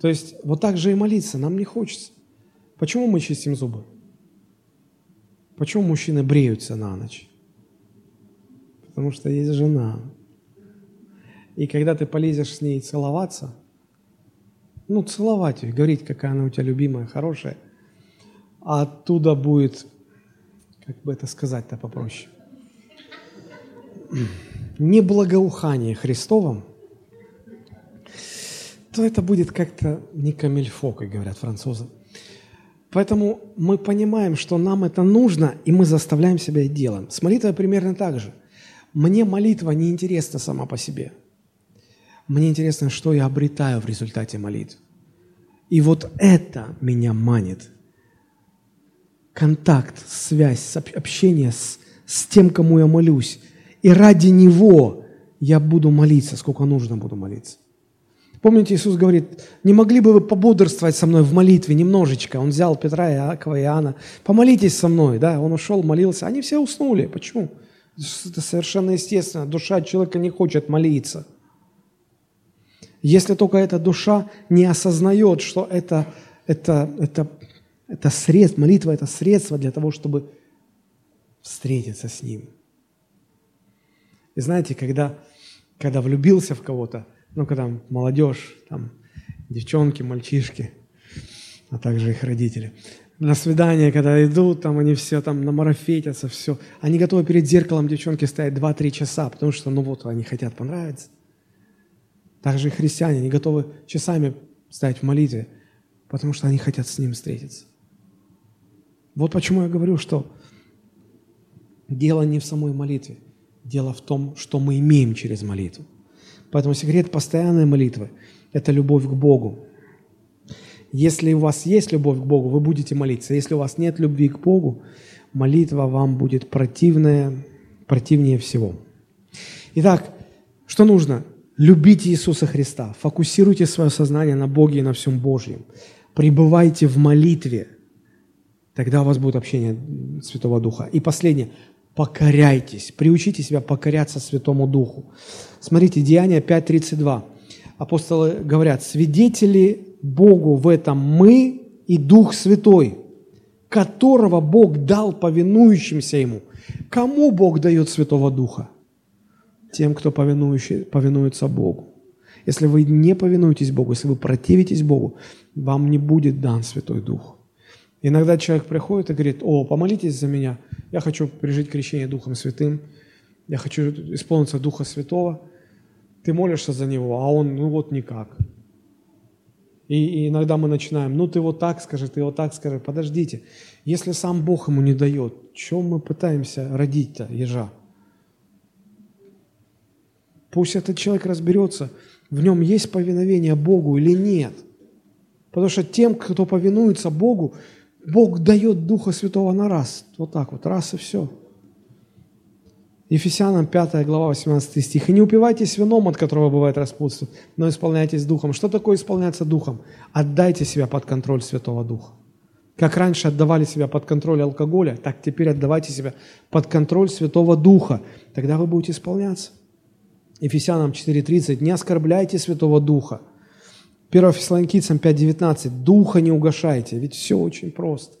То есть вот так же и молиться нам не хочется. Почему мы чистим зубы? Почему мужчины бреются на ночь? Потому что есть жена. И когда ты полезешь с ней целоваться, ну, целовать ее, говорить, какая она у тебя любимая, хорошая, а оттуда будет, как бы это сказать-то попроще, не благоухание Христовым, то это будет как-то не камильфо, как говорят французы. Поэтому мы понимаем, что нам это нужно, и мы заставляем себя и делаем. С молитвой примерно так же. Мне молитва не интересна сама по себе. Мне интересно, что я обретаю в результате молитвы. И вот это меня манит. Контакт, связь, общение с, с тем, кому я молюсь. И ради него я буду молиться, сколько нужно буду молиться. Помните, Иисус говорит, не могли бы вы пободрствовать со мной в молитве немножечко? Он взял Петра, Иакова Иоанна. Помолитесь со мной, да? Он ушел, молился. Они все уснули. Почему? Это совершенно естественно. Душа человека не хочет молиться. Если только эта душа не осознает, что это, это, это, это средство, молитва – это средство для того, чтобы встретиться с Ним. И знаете, когда, когда влюбился в кого-то, ну, когда молодежь, там, девчонки, мальчишки, а также их родители. На свидание, когда идут, там они все там намарафетятся, все. Они готовы перед зеркалом девчонки стоять 2-3 часа, потому что, ну вот, они хотят понравиться. Также и христиане, они готовы часами стоять в молитве, потому что они хотят с ним встретиться. Вот почему я говорю, что дело не в самой молитве, дело в том, что мы имеем через молитву. Поэтому секрет постоянной молитвы – это любовь к Богу. Если у вас есть любовь к Богу, вы будете молиться. Если у вас нет любви к Богу, молитва вам будет противная, противнее всего. Итак, что нужно? Любите Иисуса Христа, фокусируйте свое сознание на Боге и на всем Божьем. Пребывайте в молитве, тогда у вас будет общение Святого Духа. И последнее, покоряйтесь, приучите себя покоряться Святому Духу. Смотрите, Деяние 5.32. Апостолы говорят, свидетели Богу в этом мы и Дух Святой, которого Бог дал повинующимся Ему. Кому Бог дает Святого Духа? Тем, кто повинуется Богу. Если вы не повинуетесь Богу, если вы противитесь Богу, вам не будет дан Святой Дух. Иногда человек приходит и говорит, о, помолитесь за меня, я хочу пережить крещение Духом Святым, я хочу исполниться Духа Святого. Ты молишься за него, а он, ну вот никак. И, и иногда мы начинаем, ну ты вот так скажи, ты вот так скажи. Подождите, если сам Бог ему не дает, чем мы пытаемся родить-то ежа? Пусть этот человек разберется, в нем есть повиновение Богу или нет. Потому что тем, кто повинуется Богу, Бог дает Духа Святого на раз. Вот так вот, раз и все. Ефесянам 5 глава 18 стих. «И не упивайтесь вином, от которого бывает распутство, но исполняйтесь Духом». Что такое исполняться Духом? Отдайте себя под контроль Святого Духа. Как раньше отдавали себя под контроль алкоголя, так теперь отдавайте себя под контроль Святого Духа. Тогда вы будете исполняться. Ефесянам 4.30. «Не оскорбляйте Святого Духа». 1 Фессалоникийцам 5.19. «Духа не угошайте». Ведь все очень просто.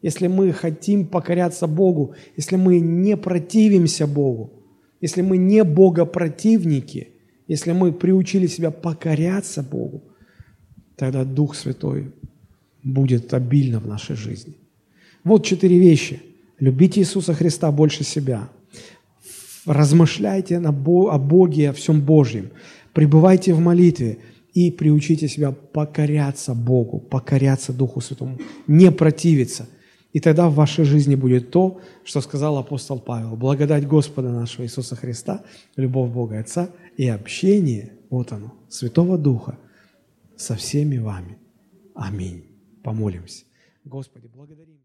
Если мы хотим покоряться Богу, если мы не противимся Богу, если мы не богопротивники, если мы приучили себя покоряться Богу, тогда Дух Святой будет обильно в нашей жизни. Вот четыре вещи. Любите Иисуса Христа больше себя. Размышляйте о Боге, о всем Божьем. Пребывайте в молитве и приучите себя покоряться Богу, покоряться Духу Святому, не противиться. И тогда в вашей жизни будет то, что сказал апостол Павел. Благодать Господа нашего Иисуса Христа, любовь Бога Отца и общение, вот оно, Святого Духа со всеми вами. Аминь. Помолимся. Господи, благодарим